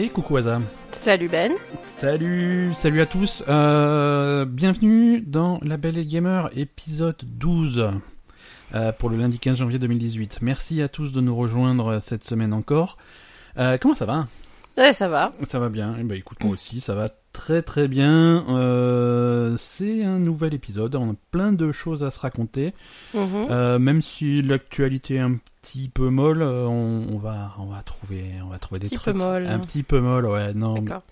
Et coucou Asa. Salut Ben. Salut, salut à tous. Euh, bienvenue dans La Belle et Gamer, épisode 12, euh, pour le lundi 15 janvier 2018. Merci à tous de nous rejoindre cette semaine encore. Euh, comment ça va? Ouais, ça va. Ça va bien. Eh ben, écoute, moi aussi, ça va très très bien. Euh, c'est un nouvel épisode. On a plein de choses à se raconter. Mhm. Euh, même si l'actualité est un petit peu molle, euh, on, on va on va trouver on va trouver des Petit trucs peu molle. un petit peu molle. Ouais, non. D'accord.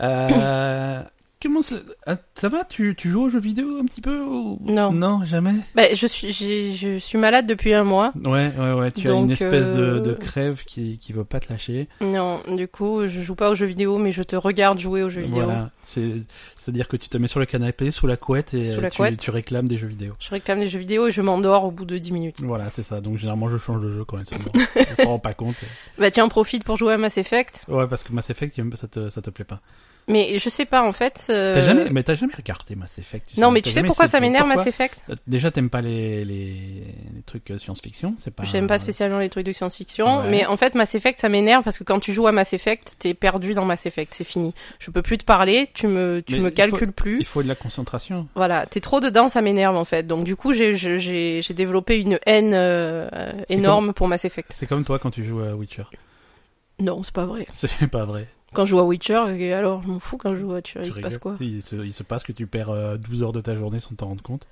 Euh, comment ça, ah, ça va tu, tu joues aux jeux vidéo un petit peu ou... Non. Non, jamais? Bah, je suis, j'ai- je suis malade depuis un mois. Ouais, ouais, ouais. Tu as une espèce de, euh, de crève qui qui veut pas te lâcher. Non, du coup, je joue pas aux jeux vidéo, mais je te regarde jouer aux jeux vidéo. Voilà. C'est c'est à dire que tu te mets sur le canapé sous la couette et la tu, couette. tu réclames des jeux vidéo. Je réclame des jeux vidéo et je m'endors au bout de 10 minutes. Voilà, c'est ça. Donc généralement je change de jeu quand mord. Elle s'en rend pas compte. Bah, tu en profites pour jouer à Mass Effect. Ouais, parce que Mass Effect, ça te ça te plaît pas. Mais je sais pas, en fait. euh, T'as jamais, mais t'as jamais regardé Mass Effect. tu Non, sais, mais tu sais pourquoi ça m'énerve Mass Effect? Euh, Déjà, t'aimes pas les, les, les trucs euh, science-fiction, c'est pas. J'aime pas spécialement les trucs de science-fiction, Ouais. mais en fait Mass Effect ça m'énerve parce que quand tu joues à Mass Effect, t'es perdu dans Mass Effect, c'est fini. Je peux plus te parler, tu me tu Mais me faut- calcules plus. Il faut de la concentration. Voilà, t'es trop dedans, ça m'énerve en fait. Donc du coup, j'ai j'ai j'ai développé une haine euh, énorme pour Mass Effect. C'est comme toi quand tu joues à Witcher. Non, c'est pas vrai. C'est pas vrai. Quand je joue à Witcher, et alors je m'en fous quand je joue à Witcher, il se passe quoi il se, il se passe que tu perds euh, 12 heures de ta journée sans t'en rendre compte.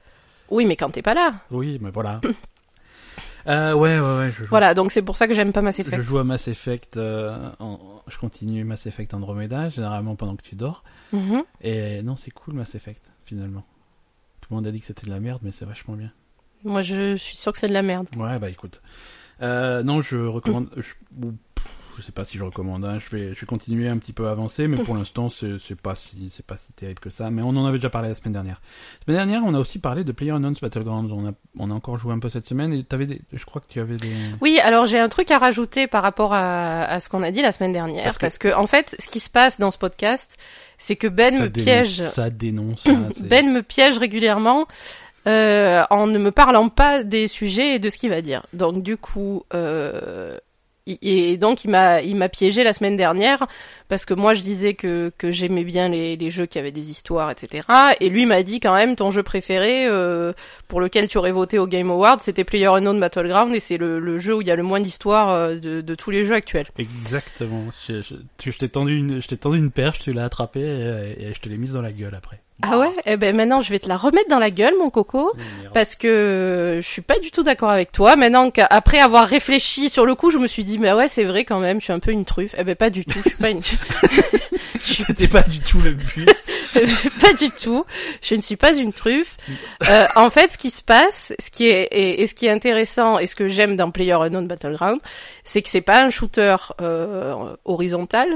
Oui, mais quand t'es pas là. Oui, mais voilà. euh, ouais, ouais, ouais. Je joue, Voilà, donc c'est pour ça que j'aime pas Mass je Effect. joue à Mass Effect. euh, en- je continue Mass Effect Andromeda, généralement pendant que tu dors. Mhm. Et non, c'est cool Mass Effect, finalement. Tout le monde a dit que c'était de la merde, mais c'est vachement bien. Moi, je suis sûr que c'est de la merde. Ouais, bah écoute. Euh, non, je recommande. Je, pff, je sais pas si je recommande. hein, Je vais, je vais continuer un petit peu à avancer, mais pour l'instant, c'est c'est pas si, c'est pas si terrible que ça. Mais on en avait déjà parlé la semaine dernière. La semaine dernière, on a aussi parlé de PlayerUnknown's Battlegrounds. On a, on a encore joué un peu cette semaine. Et t'avais des, je crois que tu avais des. Oui, alors j'ai un truc à rajouter par rapport à, à ce qu'on a dit la semaine dernière, Parce parce que- en fait, ce qui se passe dans ce podcast, c'est que Ben ça me dénonce, piège. Ça dénonce. hein, Ben me piège régulièrement euh, en ne me parlant pas des sujets et de ce qu'il va dire. Donc du coup, euh, et donc il m'a il m'a piégé la semaine dernière parce que moi je disais que que j'aimais bien les, les jeux qui avaient des histoires, etc. Et lui m'a dit quand même ton jeu préféré euh, pour lequel tu aurais voté au Game Awards, c'était PlayerUnknown Battleground et c'est le, le jeu où il y a le moins d'histoire euh, de, de tous les jeux actuels. Exactement. Je t'ai tendu une, je t'ai tendu une perche, tu l'as attrapée et, et je te l'ai mise dans la gueule après. Ah ouais? Eh ben maintenant je vais te la remettre dans la gueule mon coco. Merde. Parce que je suis pas du tout d'accord avec toi. Maintenant qu'après avoir réfléchi sur le coup, je me suis dit, mais ouais, c'est vrai quand même, je suis un peu une truffe. Eh ben pas du tout, je suis pas une... C'était pas du tout le but. pas du tout, je ne suis pas une truffe. Euh, en fait, ce qui se passe, ce qui est et, et ce qui est intéressant et ce que j'aime dans PlayerUnknown Battleground, c'est que c'est pas un shooter euh, horizontal,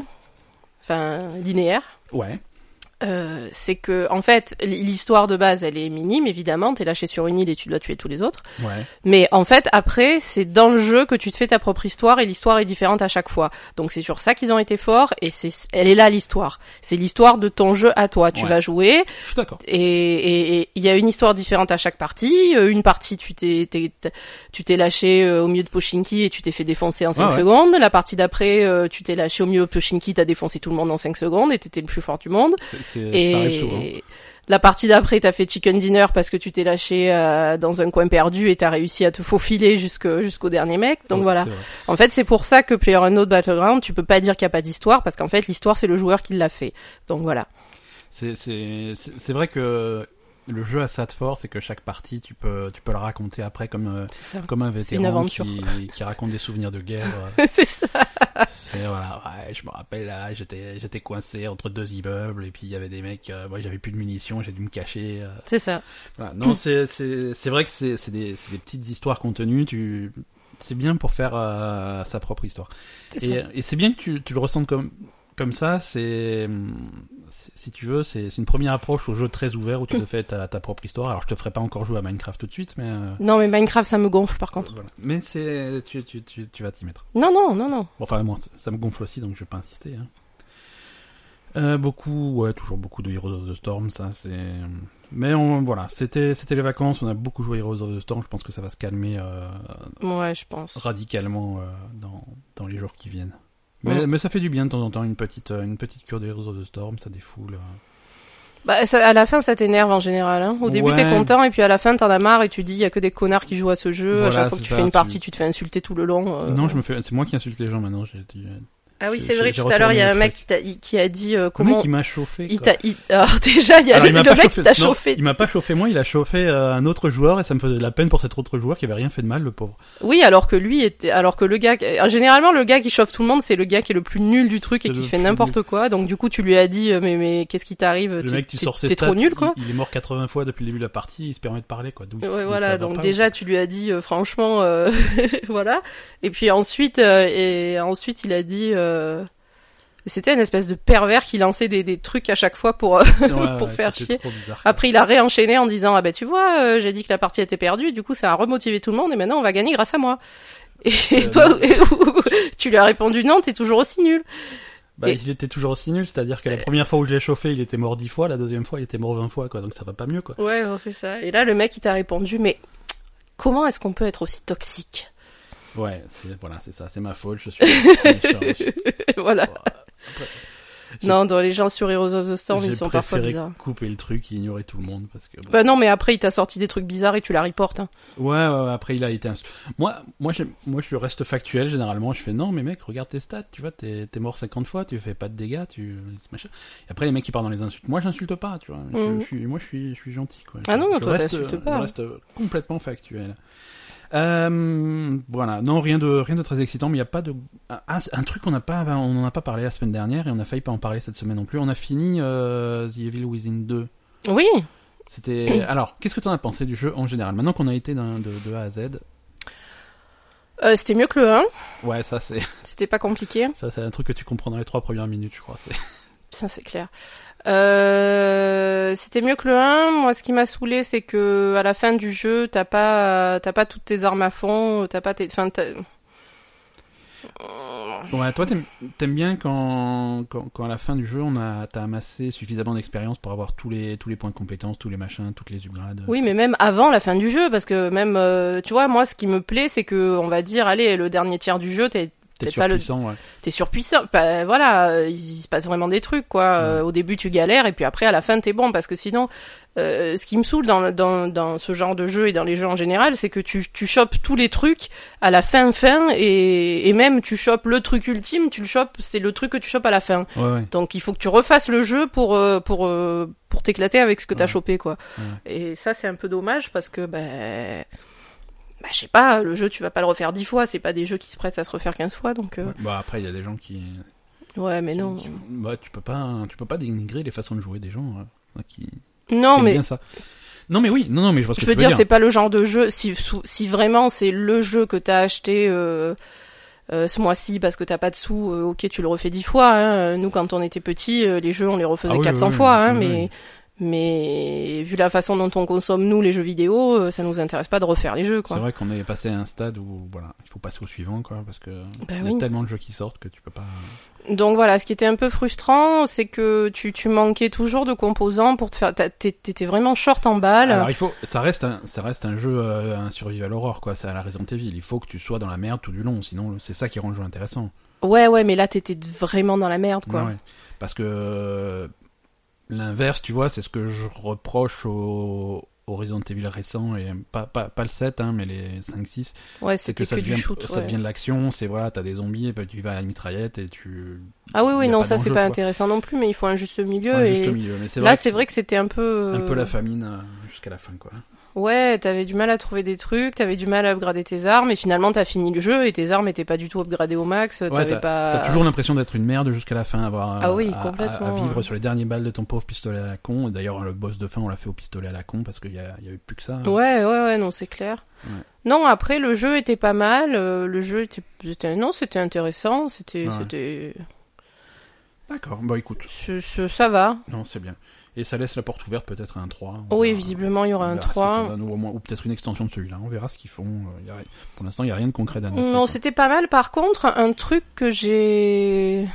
enfin linéaire. Ouais. Euh, c'est que en fait l'histoire de base elle est minime évidemment t'es lâché sur une île et tu dois tuer tous les autres Ouais. Mais en fait, après, c'est dans le jeu que tu te fais ta propre histoire et l'histoire est différente à chaque fois. Donc c'est sur ça qu'ils ont été forts et c'est, elle est là l'histoire. C'est l'histoire de ton jeu à toi. Tu Ouais. vas jouer Je suis d'accord. et il y a une histoire différente à chaque partie. Euh, Une partie, tu t'es, tu t'es lâché euh, au milieu de Pochinki et tu t'es fait défoncer en 5 Ouais, ouais. secondes. La partie d'après, tu t'es lâché au milieu de Pochinki, t'as défoncé tout le monde en 5 secondes et t'étais le plus fort du monde. Ça arrive souvent. Et la partie d'après, t'as fait chicken dinner parce que tu t'es lâché euh, dans un coin perdu et t'as réussi à te faufiler jusqu'au dernier mec. Donc Ouais, voilà. En fait, c'est pour ça que PlayerUnknown Battleground, tu peux pas dire qu'il y a pas d'histoire parce qu'en fait, l'histoire c'est le joueur qui l'a fait. Donc voilà. C'est, c'est, c'est, c'est vrai que le jeu a ça de force, c'est que chaque partie, tu peux, tu peux le raconter après comme, euh, comme un vétéran qui, qui raconte des souvenirs de guerre. euh. c'est ça. C'est, voilà, ouais, je me rappelle là, j'étais, j'étais coincé entre deux immeubles et puis il y avait des mecs, euh, moi j'avais plus de munitions, j'ai dû me cacher. euh. C'est ça. Voilà. Non, c'est, c'est, c'est vrai que c'est, c'est des, c'est des petites histoires contenues. Tu, c'est bien pour faire sa propre histoire. C'est Et, ça. et c'est bien que tu, tu le ressentes comme, comme ça. C'est, si tu veux, c'est, une première approche au jeu très ouvert où tu te fais ta, ta propre histoire. Alors je te ferai pas encore jouer à Minecraft tout de suite, mais euh, Non, mais Minecraft, ça me gonfle par contre. voilà. Mais c'est, tu, tu, tu, tu vas t'y mettre. Non, non, non, non. Bon, enfin moi, ça- me gonfle aussi, donc je vais pas insister. Hein. Euh, beaucoup, ouais, toujours beaucoup de Heroes of the Storm, ça c'est. Mais on, voilà, c'était, c'était les vacances. On a beaucoup joué Heroes of the Storm. Je pense que ça va se calmer euh, Ouais, je pense. radicalement dans, dans les jours qui viennent. Mais, mais ça fait du bien de temps en temps, une petite, euh, une petite cure des Heroes of the Storm, ça défoule. euh. Bah, ça- à la fin, ça t'énerve en général. Hein. Au début, Ouais. t'es content, et puis à la fin, t'en as marre, et tu dis, il y a que des connards qui jouent à ce jeu. à chaque fois que tu ça, fais une partie, tu te fais insulter tout le long. euh. Non, je me fais, c'est moi qui insulte les gens maintenant. J'ai Ah oui, c'est vrai, tout à l'heure, il y a un le mec qui, t'a- qui a dit euh, Le mec, comment... il m'a chauffé. Il il- Alors déjà, il y a Alors, le mec qui t'a chauffé. Il m'a pas chauffé moi, il a chauffé euh, un autre joueur et ça me faisait de la peine pour cet autre joueur qui avait rien fait de mal, le pauvre. Oui, alors que lui était, alors que le gars, euh, généralement le gars qui chauffe tout le monde, c'est le gars qui est le plus nul du truc et qui le fait n'importe quoi. Donc du coup, tu lui as dit, euh, mais mais qu'est-ce qui t'arrive Le mec, tu sors ses T'es trop nul, quoi. Il, il est mort 80 fois depuis le début de la partie, il se permet de parler, quoi. Ouais, voilà. Donc déjà, tu lui as dit, franchement, voilà. Et puis ensuite, et ensuite, il a dit. Euh, C'était une espèce de pervers qui lançait des, des trucs à chaque fois pour. euh, Ouais, pour ouais, faire chier. bizarre. Après, il a réenchaîné en disant ah ben tu vois, euh, j'ai dit que la partie était perdue, du coup ça a remotivé tout le monde et maintenant on va gagner grâce à moi. Et Euh, toi, tu lui as répondu non, t'es toujours aussi nul. Bah, Et- il était toujours aussi nul, c'est-à-dire que la première fois où je l'ai chauffé, il était mort 10 fois, la deuxième fois, il était mort 20 fois, quoi. Donc ça va pas mieux, quoi. Ouais, bon, c'est ça. Et là, le mec il t'a répondu mais comment est-ce qu'on peut être aussi toxique? Ouais, c'est, voilà, c'est ça, c'est ma faute, je suis. Voilà. Après, Non, dans les gens sur Heroes of the Storm, j'ai ils sont parfois bizarres. couper le truc et ignorer tout le monde parce que. bon. Bah non, mais après il t'a sorti des trucs bizarres et tu la reportes. Hein. Ouais, ouais, ouais, après il a été. ins- Moi, moi, je, moi, je reste factuel généralement. Je fais non, mais mec, regarde tes stats. Tu vois, t'es, t'es mort 50 fois, tu fais pas de dégâts, tu. machin. Et après les mecs qui partent dans les insultes. Moi, j'insulte pas, tu vois. Mhm. Je, suis, moi, je suis, je suis gentil, quoi. Ah non, je toi, reste, pas. Je reste complètement factuel. Euh, voilà, non, rien de, rien de très excitant, mais il y a pas de. Un, un truc qu'on n'a pas, on en a pas parlé la semaine dernière et on a failli pas en parler cette semaine non plus. On a fini euh, The Evil Within 2. Oui. C'était. Alors, qu'est-ce que t'en as pensé du jeu en général Maintenant qu'on a été de, de A à Z? Euh, c'était mieux que le 1. Ouais, ça c'est. C'était pas compliqué. Ça, c'est un truc que tu comprends dans les trois premières minutes, je crois. Ça c'est clair. Euh, c'était mieux que le 1. Moi, ce qui m'a saoulé, c'est que à la fin du jeu, t'as pas, t'as pas toutes tes armes à fond, t'as pas tes, enfin, Ouais, toi, t'aimes t'aimes bien quand, quand, quand à la fin du jeu, on a, t'as amassé suffisamment d'expérience pour avoir tous les, tous les points de compétence, tous les machins, toutes les upgrades. Oui, mais même avant la fin du jeu, parce que même, euh, tu vois, moi, ce qui me plaît, c'est que, on va dire, allez, le dernier tiers du jeu, t'es, T'es le- surpuissant, ouais. t'es surpuissant. Bah, voilà, euh, il se passe vraiment des trucs, quoi. Euh, au début, tu galères, et puis après, à la fin, t'es bon, parce que sinon, euh, ce qui me saoule dans, dans, dans ce genre de jeu et dans les jeux en général, c'est que tu, tu chopes tous les trucs à la fin, fin, et, et même tu chopes le truc ultime, tu le chopes, c'est le truc que tu chopes à la fin. Ouais, ouais. Donc il faut que tu refasses le jeu pour euh, pour pour t'éclater avec ce que t'as chopé quoi. Et ça c'est un peu dommage parce que ben bah, je sais pas, le jeu tu vas pas le refaire dix fois, c'est pas des jeux qui se prêtent à se refaire 15 fois donc euh, Ouais. Bah, après, il y a des gens qui. ouais, mais qui- non. qui- bah, tu peux pas, tu peux pas dénigrer les façons de jouer des gens hein, qui, Non mais bien ça. Non, mais oui, non, non, mais je vois ce je que veux tu veux dire, c'est pas le genre de jeu si vraiment c'est le jeu que t'as acheté euh, euh, ce mois-ci parce que t'as pas de sous, euh, ok tu le refais dix fois. Hein. Nous quand on était petits, euh, les jeux on les refaisait Ah oui, 400 oui, oui, fois, hein, mais. Mais vu la façon dont on consomme nous les jeux vidéo, euh, ça nous intéresse pas de refaire les jeux quoi. C'est vrai qu'on est passé à un stade où, voilà, il faut passer au suivant, quoi, parce que Bah il y a tellement de jeux qui sortent que tu peux pas. Donc voilà, ce qui était un peu frustrant, c'est que tu, tu manquais toujours de composants pour te faire. T'étais vraiment short en balle. Alors il faut, ça reste un, ça reste un jeu, euh, un survival horror quoi. C'est à la Resident Evil. Il faut que tu sois dans la merde tout du long, sinon c'est ça qui rend le jeu intéressant. Ouais, ouais, mais là t'étais vraiment dans la merde, quoi. Ouais, ouais. Parce que l'inverse, tu vois, c'est ce que je reproche au, Resident Evil récent et pas, pas, pas le 7, hein, mais les 5-6. Ouais, C'est que ça que, du devient, shoot. ça ouais. devient de l'action. C'est voilà, t'as des zombies, et puis tu vas à la mitraillette et tu. Ah oui, oui, non, ça c'est pas quoi. intéressant non plus, mais il faut un juste milieu. Et juste milieu. Mais c'est là, vrai c'est que vrai que c'était un peu. un peu euh, la famine euh, jusqu'à la fin quoi. Ouais, t'avais du mal à trouver des trucs, t'avais du mal à upgrader tes armes, et finalement t'as fini le jeu et tes armes étaient pas du tout upgradées au max. T'avais pas. T'as toujours l'impression d'être une merde jusqu'à la fin, avoir Ah oui, à- à- complètement, à, vivre ouais. sur les derniers balles de ton pauvre pistolet à la con. D'ailleurs, le boss de fin, on l'a fait au pistolet à la con parce qu'il y a, il y a eu plus que ça. Ouais, ouais, ouais, non, c'est clair. Ouais. Non, après le jeu était pas mal. euh, le jeu était, c'était- non, c'était intéressant. C'était, c'était, D'accord. Bah écoute, ça va. non, c'est bien. Et ça laisse la porte ouverte peut-être à un 3. Oh On oui, verra- visiblement il y aura un verra ce que 3. ça donne, ou, peut-être une extension de celui-là. On verra ce qu'ils font. Euh, il y a- pour l'instant, il n'y a rien de concret d'annoncé. Non, c'était pas mal. Par contre, un truc que j'ai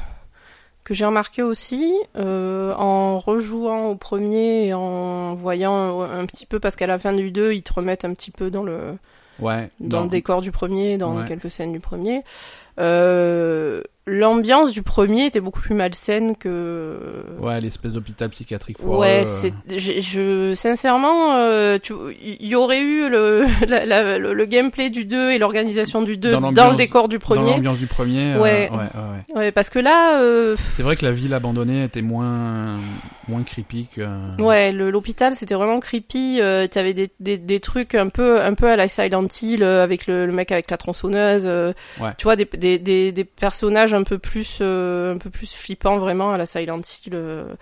que j'ai remarqué aussi euh, en rejouant au premier et en voyant un petit peu parce qu'à la fin du 2 ils te remettent un petit peu dans le Ouais. dans le décor du premier, dans Ouais. quelques scènes du premier. Euh, l'ambiance du premier était beaucoup plus malsaine que. Ouais, l'espèce d'hôpital psychiatrique foireux. Ouais, euh, c'est, je, je- sincèrement, euh, tu, il y aurait eu le, la- la- le, le gameplay du 2 et l'organisation du 2 Dans dans, le décor du Dans premier. l'ambiance du premier. euh, Ouais. ouais, ouais, ouais. Ouais, parce que là, euh, C'est vrai que la ville abandonnée était moins, moins creepy que. ouais, l'hôpital c'était vraiment creepy. Euh, T'avais des, des, des trucs un peu, un peu à la Silent Hill euh, avec le, le mec avec la tronçonneuse. euh, Ouais. Tu vois des, des, des, des personnages un peu plus, euh, un peu plus flippants vraiment à la Silent Hill. euh,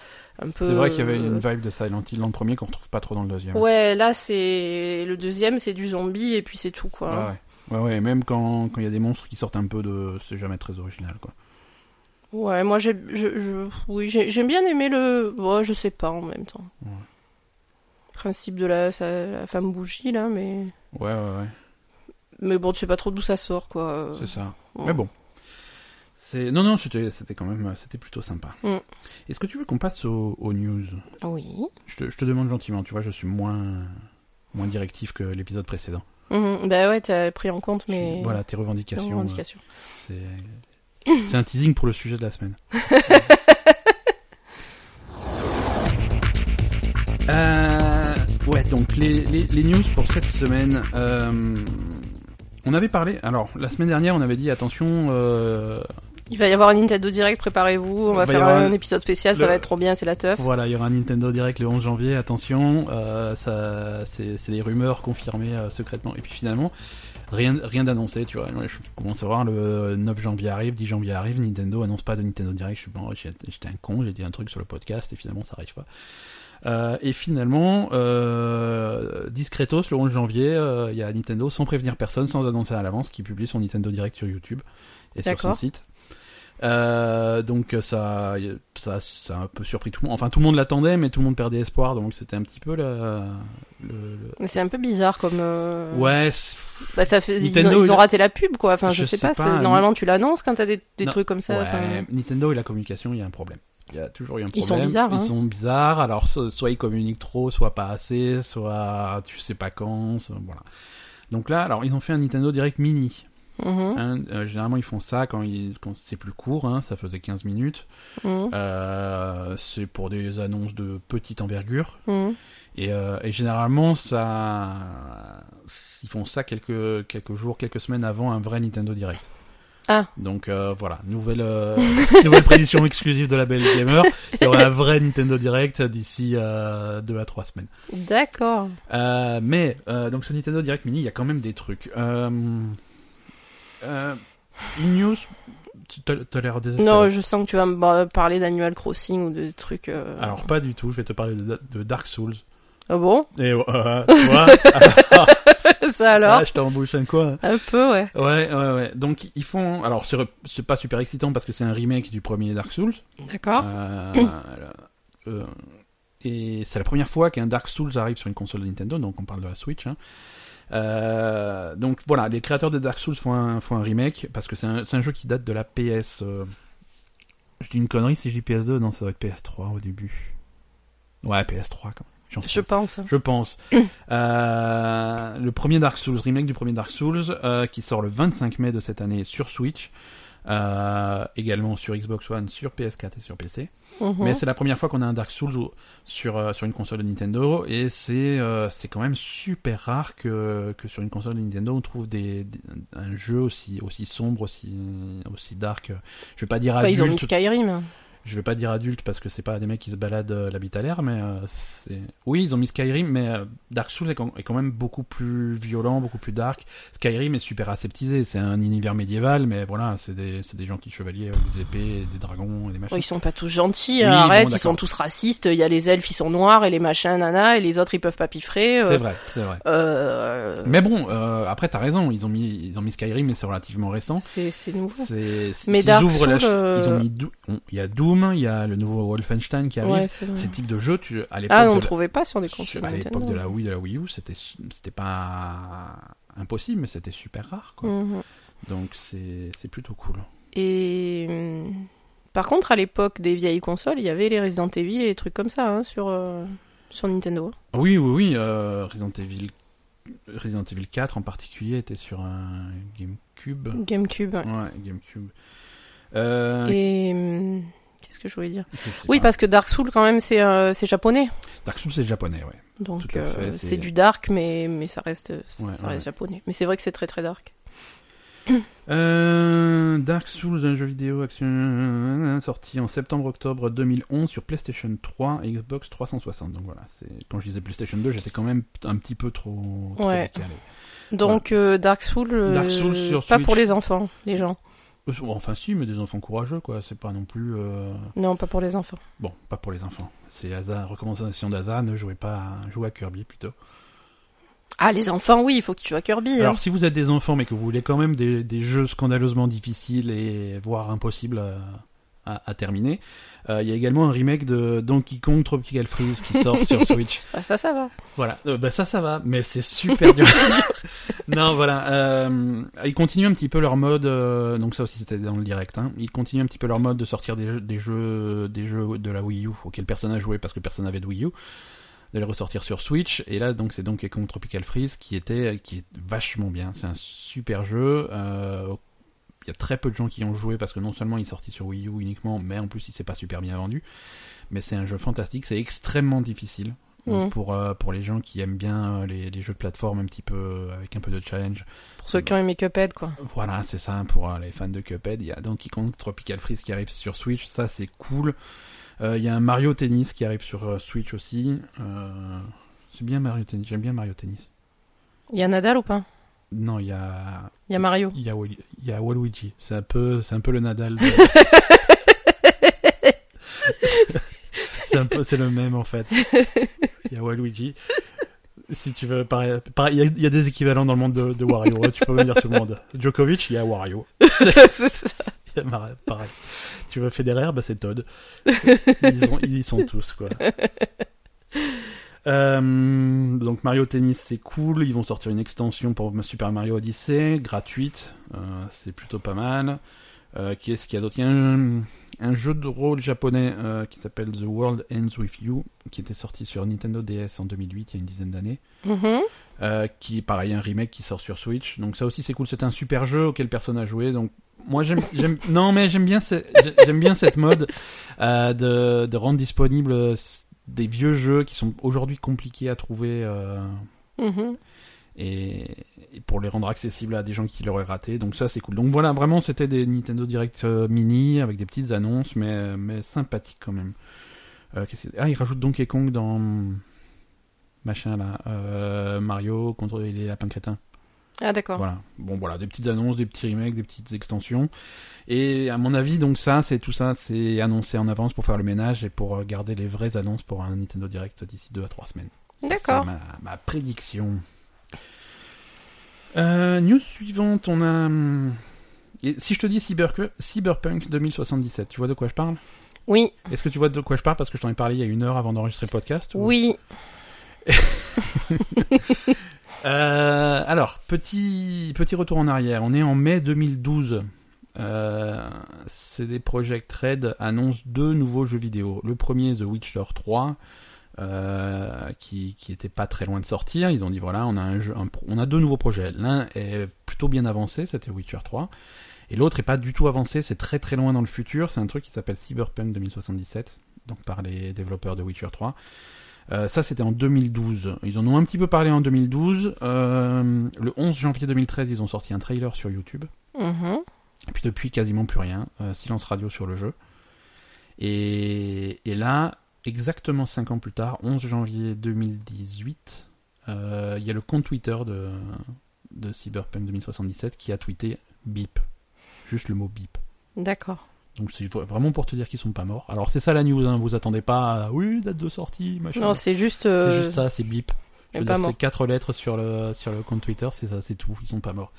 un peu. C'est vrai qu'il y avait une vibe de Silent Hill dans le premier qu'on retrouve pas trop dans le deuxième. Ouais, là c'est le deuxième, c'est du zombie et puis c'est tout quoi. Ouais, ouais. Ouais, ouais, même quand quand il y a des monstres qui sortent un peu de. C'est jamais très original, quoi. Ouais, moi j'ai, je, je, oui, j'ai, bien aimé le, ouais, je sais pas en même temps. Ouais. Principe de la, sa- la femme bougie là, mais, Ouais, ouais, ouais. mais bon, tu sais pas trop d'où ça sort quoi. C'est ça. Ouais. Mais bon. C'est non non c'était c'était quand même c'était plutôt sympa. Mm. Est-ce que tu veux qu'on passe aux, aux news? Oui. je te, je te demande gentiment tu vois je suis moins moins directif que l'épisode précédent. Mhm. Bah ouais, t'as pris en compte mes Voilà tes revendications. euh, revendications. C'est c'est un teasing pour le sujet de la semaine. Euh, ouais, donc les, les, les news pour cette semaine. euh, on avait parlé. Alors, la semaine dernière, on avait dit attention. Euh, Il va y avoir un Nintendo Direct, préparez-vous. On va faire un un- épisode spécial, le- ça va être trop bien, c'est la teuf. voilà, il y aura un Nintendo Direct le 11 janvier. Attention, euh, ça, c'est des rumeurs confirmées euh, secrètement. Et puis finalement, rien, rien d'annoncé. Tu vois, je commence à voir le 9 janvier arrive, 10 janvier arrive. Nintendo annonce pas de Nintendo Direct. Je suis bon, j'étais un con. J'ai dit un truc sur le podcast et finalement, ça arrive pas. Euh, et finalement, euh, discretos, le 11 janvier, euh, il y a Nintendo, sans prévenir personne, sans annoncer à l'avance, qui publie son Nintendo Direct sur YouTube et sur son site. Euh, donc ça, ça, ça a un peu surpris tout le monde. Enfin, tout le monde l'attendait, mais tout le monde perdait espoir, donc c'était un petit peu la, le, le- Mais c'est un peu bizarre comme. euh, Ouais, Bah ça fait. Ils Nintendo, ont, ils il ont raté la pub quoi. Enfin, je, Je sais sais pas. Normalement, tu l'annonces quand t'as des, des Non. trucs comme ça. ouais. Nintendo et la communication, il y a un problème. Il y a toujours eu un problème. Ils sont bizarres, Ils hein. sont bizarres. Alors, so- soit ils communiquent trop, soit pas assez, soit tu sais pas quand, soit- voilà. Donc là, alors ils ont fait un Nintendo Direct Mini. Mhm, hein. Euh, généralement, ils font ça quand, c'est plus court, hein, ça faisait 15 minutes. mhm, Euh, c'est pour des annonces de petite envergure. mhm. Et, euh, et généralement, ça, ils font ça quelques, quelques jours, quelques semaines avant un vrai Nintendo Direct. Ah. Donc voilà, nouvelle, nouvelle prédiction exclusive de la Belle Gamer. Il y aura un vrai Nintendo Direct d'ici euh, deux à trois semaines. D'accord. Mais donc ce Nintendo Direct Mini, il y a quand même des trucs. Euh, euh, une news, tu- t'as l'air désespéré. Non, je sens que tu vas me parler d'Animal Crossing ou de trucs. euh, Alors pas du tout. Je vais te parler de, de Dark Souls. Ah bon? Et euh, tu vois, Ça alors? Ah, je t'embouche un quoi Un peu, ouais. Ouais, ouais, ouais. Donc ils font. Alors c'est c'est pas super excitant parce que c'est un remake du premier Dark Souls. D'accord. Euh, euh, et c'est la première fois qu'un Dark Souls arrive sur une console de Nintendo, donc on parle de la Switch. hein. Euh, donc voilà, les créateurs de Dark Souls font un, font un remake parce que c'est un, jeu qui date de la PS. euh, Je dis une connerie si je dis PS2, non, ça doit être PS3 au début. Ouais, PS3 quand même. Sais Je pense. je pense. Euh, le premier Dark Souls, remake du premier Dark Souls, euh, qui sort le 25 mai de cette année sur Switch, euh, également sur Xbox One, sur PS4 et sur PC. Mhm. Mais c'est la première fois qu'on a un Dark Souls sur euh, sur une console de Nintendo et c'est euh, c'est quand même super rare que que sur une console de Nintendo on trouve des, des- un jeu aussi aussi sombre aussi aussi dark. Je vais pas dire Bah, adulte. ils ont mis Skyrim. Je vais pas dire adulte parce que c'est pas des mecs qui se baladent euh, la bite à l'air, mais euh, c'est. Oui, ils ont mis Skyrim, mais euh, Dark Souls est quand, est quand même beaucoup plus violent, beaucoup plus dark. Skyrim est super aseptisé, c'est un univers médiéval, mais voilà, c'est des, c'est des gentils chevaliers avec des épées, des dragons et des machins. Oh, ils sont pas tous gentils, Oui, hein, arrête, bon, ils sont tous racistes. Il y a les elfes, ils sont noirs et les machins, nana, et les autres, ils peuvent pas piffrer. euh, C'est vrai, c'est vrai. Mais bon, après t'as raison, ils ont mis, ils ont mis Skyrim, mais c'est relativement récent. c'est c'est nouveau. C'est, Mais Dark la Souls, ils ont mis, Dou- il y a Doom, il y a le nouveau Wolfenstein qui arrive. Ouais. Ces types de jeux, tu, à l'époque Ah, on ne trouvait pas sur des consoles à l'époque de la Wii, de la Wii U, c'était c'était pas impossible, mais c'était super rare, quoi. Mhm. Donc c'est c'est plutôt cool. Et hum, par contre, à l'époque des vieilles consoles, il y avait les Resident Evil et des trucs comme ça hein, sur euh, sur Nintendo. Oui, oui, oui. euh, Resident Evil Resident Evil 4 en particulier était sur un GameCube. GameCube. ouais. Ouais, GameCube. Euh, Et hum, qu'est-ce que je voulais dire Oui, parce que Dark Souls quand même c'est euh, c'est japonais. Dark Souls c'est japonais, ouais. Donc euh, c'est- du dark mais mais ça reste ça Ouais, reste ouais. japonais. Mais c'est vrai que c'est très très dark. Euh, Dark Souls, un jeu vidéo action sorti en septembre-octobre 2011 sur PlayStation 3 et Xbox 360. Donc voilà, c'est quand je disais PlayStation 2, j'étais quand même un petit peu trop, trop Ouais. décalé. Donc euh, Dark Souls Dark Souls sur pas Switch. pour les enfants, les gens. Euh, Enfin si, mais des enfants courageux quoi. C'est pas non plus euh, Non, pas pour les enfants. bon, pas pour les enfants. C'est hasard, recommandation d'Aza, ne jouez pas, à... jouez à Kirby plutôt. Ah, les enfants, oui, il faut que tu joues à Kirby. hein. Alors si vous êtes des enfants mais que vous voulez quand même des, des jeux scandaleusement difficiles et voire impossibles à, à- à terminer, euh, il y a également un remake de Donkey Kong Tropical Freeze qui sort sur Switch. Ah, ça, ça va. Voilà, Euh, bah ça ça va, mais c'est super dur. non voilà, euh, ils continuent un petit peu leur mode, euh, donc ça aussi c'était dans le direct. Hein, ils continuent un petit peu leur mode de sortir des, jeux- des jeux des jeux de la Wii U auxquels personne n'a joué parce que personne n'avait de Wii U de les ressortir sur Switch et là donc c'est Donkey Kong Tropical Freeze qui était qui est vachement bien c'est un super jeu euh, il y a très peu de gens qui ont joué parce que non seulement il est sorti sur Wii U uniquement mais en plus il s'est pas super bien vendu mais c'est un jeu fantastique c'est extrêmement difficile Donc, Mm. pour euh, pour les gens qui aiment bien euh, les, les jeux de plateforme un petit peu euh, avec un peu de challenge Pour ceux qui ont aimé Cuphead, quoi. voilà, c'est ça pour euh, les fans de Cuphead. Il y a Donkey Kong Tropical Freeze qui arrive sur Switch, ça c'est cool. Euh, Il y a un Mario Tennis qui arrive sur euh, Switch aussi. Euh, c'est bien Mario Tennis, j'aime bien Mario Tennis. Il y a Nadal ou pas? Non, il y a Il y a Mario. il y a, il y a Waluigi. C'est un peu c'est un peu le Nadal. de- c'est un peu c'est le même en fait. Il y a Waluigi. Si tu veux, pareil, pareil, il y, a- des équivalents dans le monde de, de Wario. tu peux me dire tout le monde. Djokovic, il y a Wario. C'est ça. Il y a Mar- Pareil. Tu veux Federer, bah c'est Todd. Ils, ont- ils y sont tous, quoi. Euh, donc Mario Tennis c'est cool, ils vont sortir une extension pour Super Mario Odyssey, gratuite, Euh, c'est plutôt pas mal. Euh, Qu'est-ce qu'il y a d'autre? Il y a un, un jeu de rôle japonais qui s'appelle The World Ends With You, qui était sorti sur Nintendo DS en 2008, il y a une dizaine d'années. Mhm. Euh, qui est pareil un remake qui sort sur Switch donc ça aussi c'est cool c'est un super jeu auquel personne n'a joué donc moi j'aime non mais j'aime bien j'aime bien cette mode euh, de, de rendre disponible des vieux jeux qui sont aujourd'hui compliqués à trouver euh, Mhm. et, et pour les rendre accessibles à des gens qui l'auraient raté. Donc ça c'est cool. Donc voilà vraiment c'était des Nintendo Direct euh, mini avec des petites annonces mais mais sympathiques quand même. Euh, que- ah ils rajoutent Donkey Kong dans machin là. Euh, Mario contre les lapins crétins Ah, d'accord. voilà. Bon, voilà, des petites annonces, des petits remakes, des petites extensions. Et à mon avis, donc ça, c'est tout ça, c'est annoncé en avance pour faire le ménage et pour garder les vraies annonces pour un Nintendo Direct d'ici deux à trois semaines. Ça, D'accord. c'est Ma, ma prédiction. Euh, news suivante, on a. hum, et si je te dis Cyber- Cyberpunk 2077, tu vois de quoi je parle? Oui, Est-ce que tu vois de quoi je parle? Parce que je t'en ai parlé il y a une heure avant d'enregistrer le podcast ou- oui. Euh, alors, petit, petit retour en arrière. On est en mai 2012. Euh, CD Projekt Red annonce deux nouveaux jeux vidéo. Le premier, The Witcher 3, euh, qui, qui était pas très loin de sortir. Ils ont dit voilà, on a un jeu, on a deux nouveaux projets. L'un est plutôt bien avancé, c'était Witcher 3, et l'autre est pas du tout avancé. C'est très très loin dans le futur. C'est un truc qui s'appelle Cyberpunk 2077, donc par les développeurs de Witcher 3. Euh, ça, c'était en 2012. Ils en ont un petit peu parlé en 2012. Euh, le 11 janvier 2013, ils ont sorti un trailer sur YouTube. Mhm. Et puis depuis, quasiment plus rien. Euh, silence radio sur le jeu. Et, et là, exactement 5 ans plus tard, 11 janvier 2018, euh, il y a le compte Twitter de, de Cyberpunk 2077 qui a tweeté bip. Juste le mot bip. D'accord. Donc c'est vraiment pour te dire qu'ils sont pas morts. Alors c'est ça la news, hein. vous attendez pas à, oui, date de sortie, machin. Non, c'est juste. C'est euh, juste ça, c'est bip. C'est quatre lettres sur le sur le compte Twitter, c'est ça, c'est tout. Ils sont pas morts.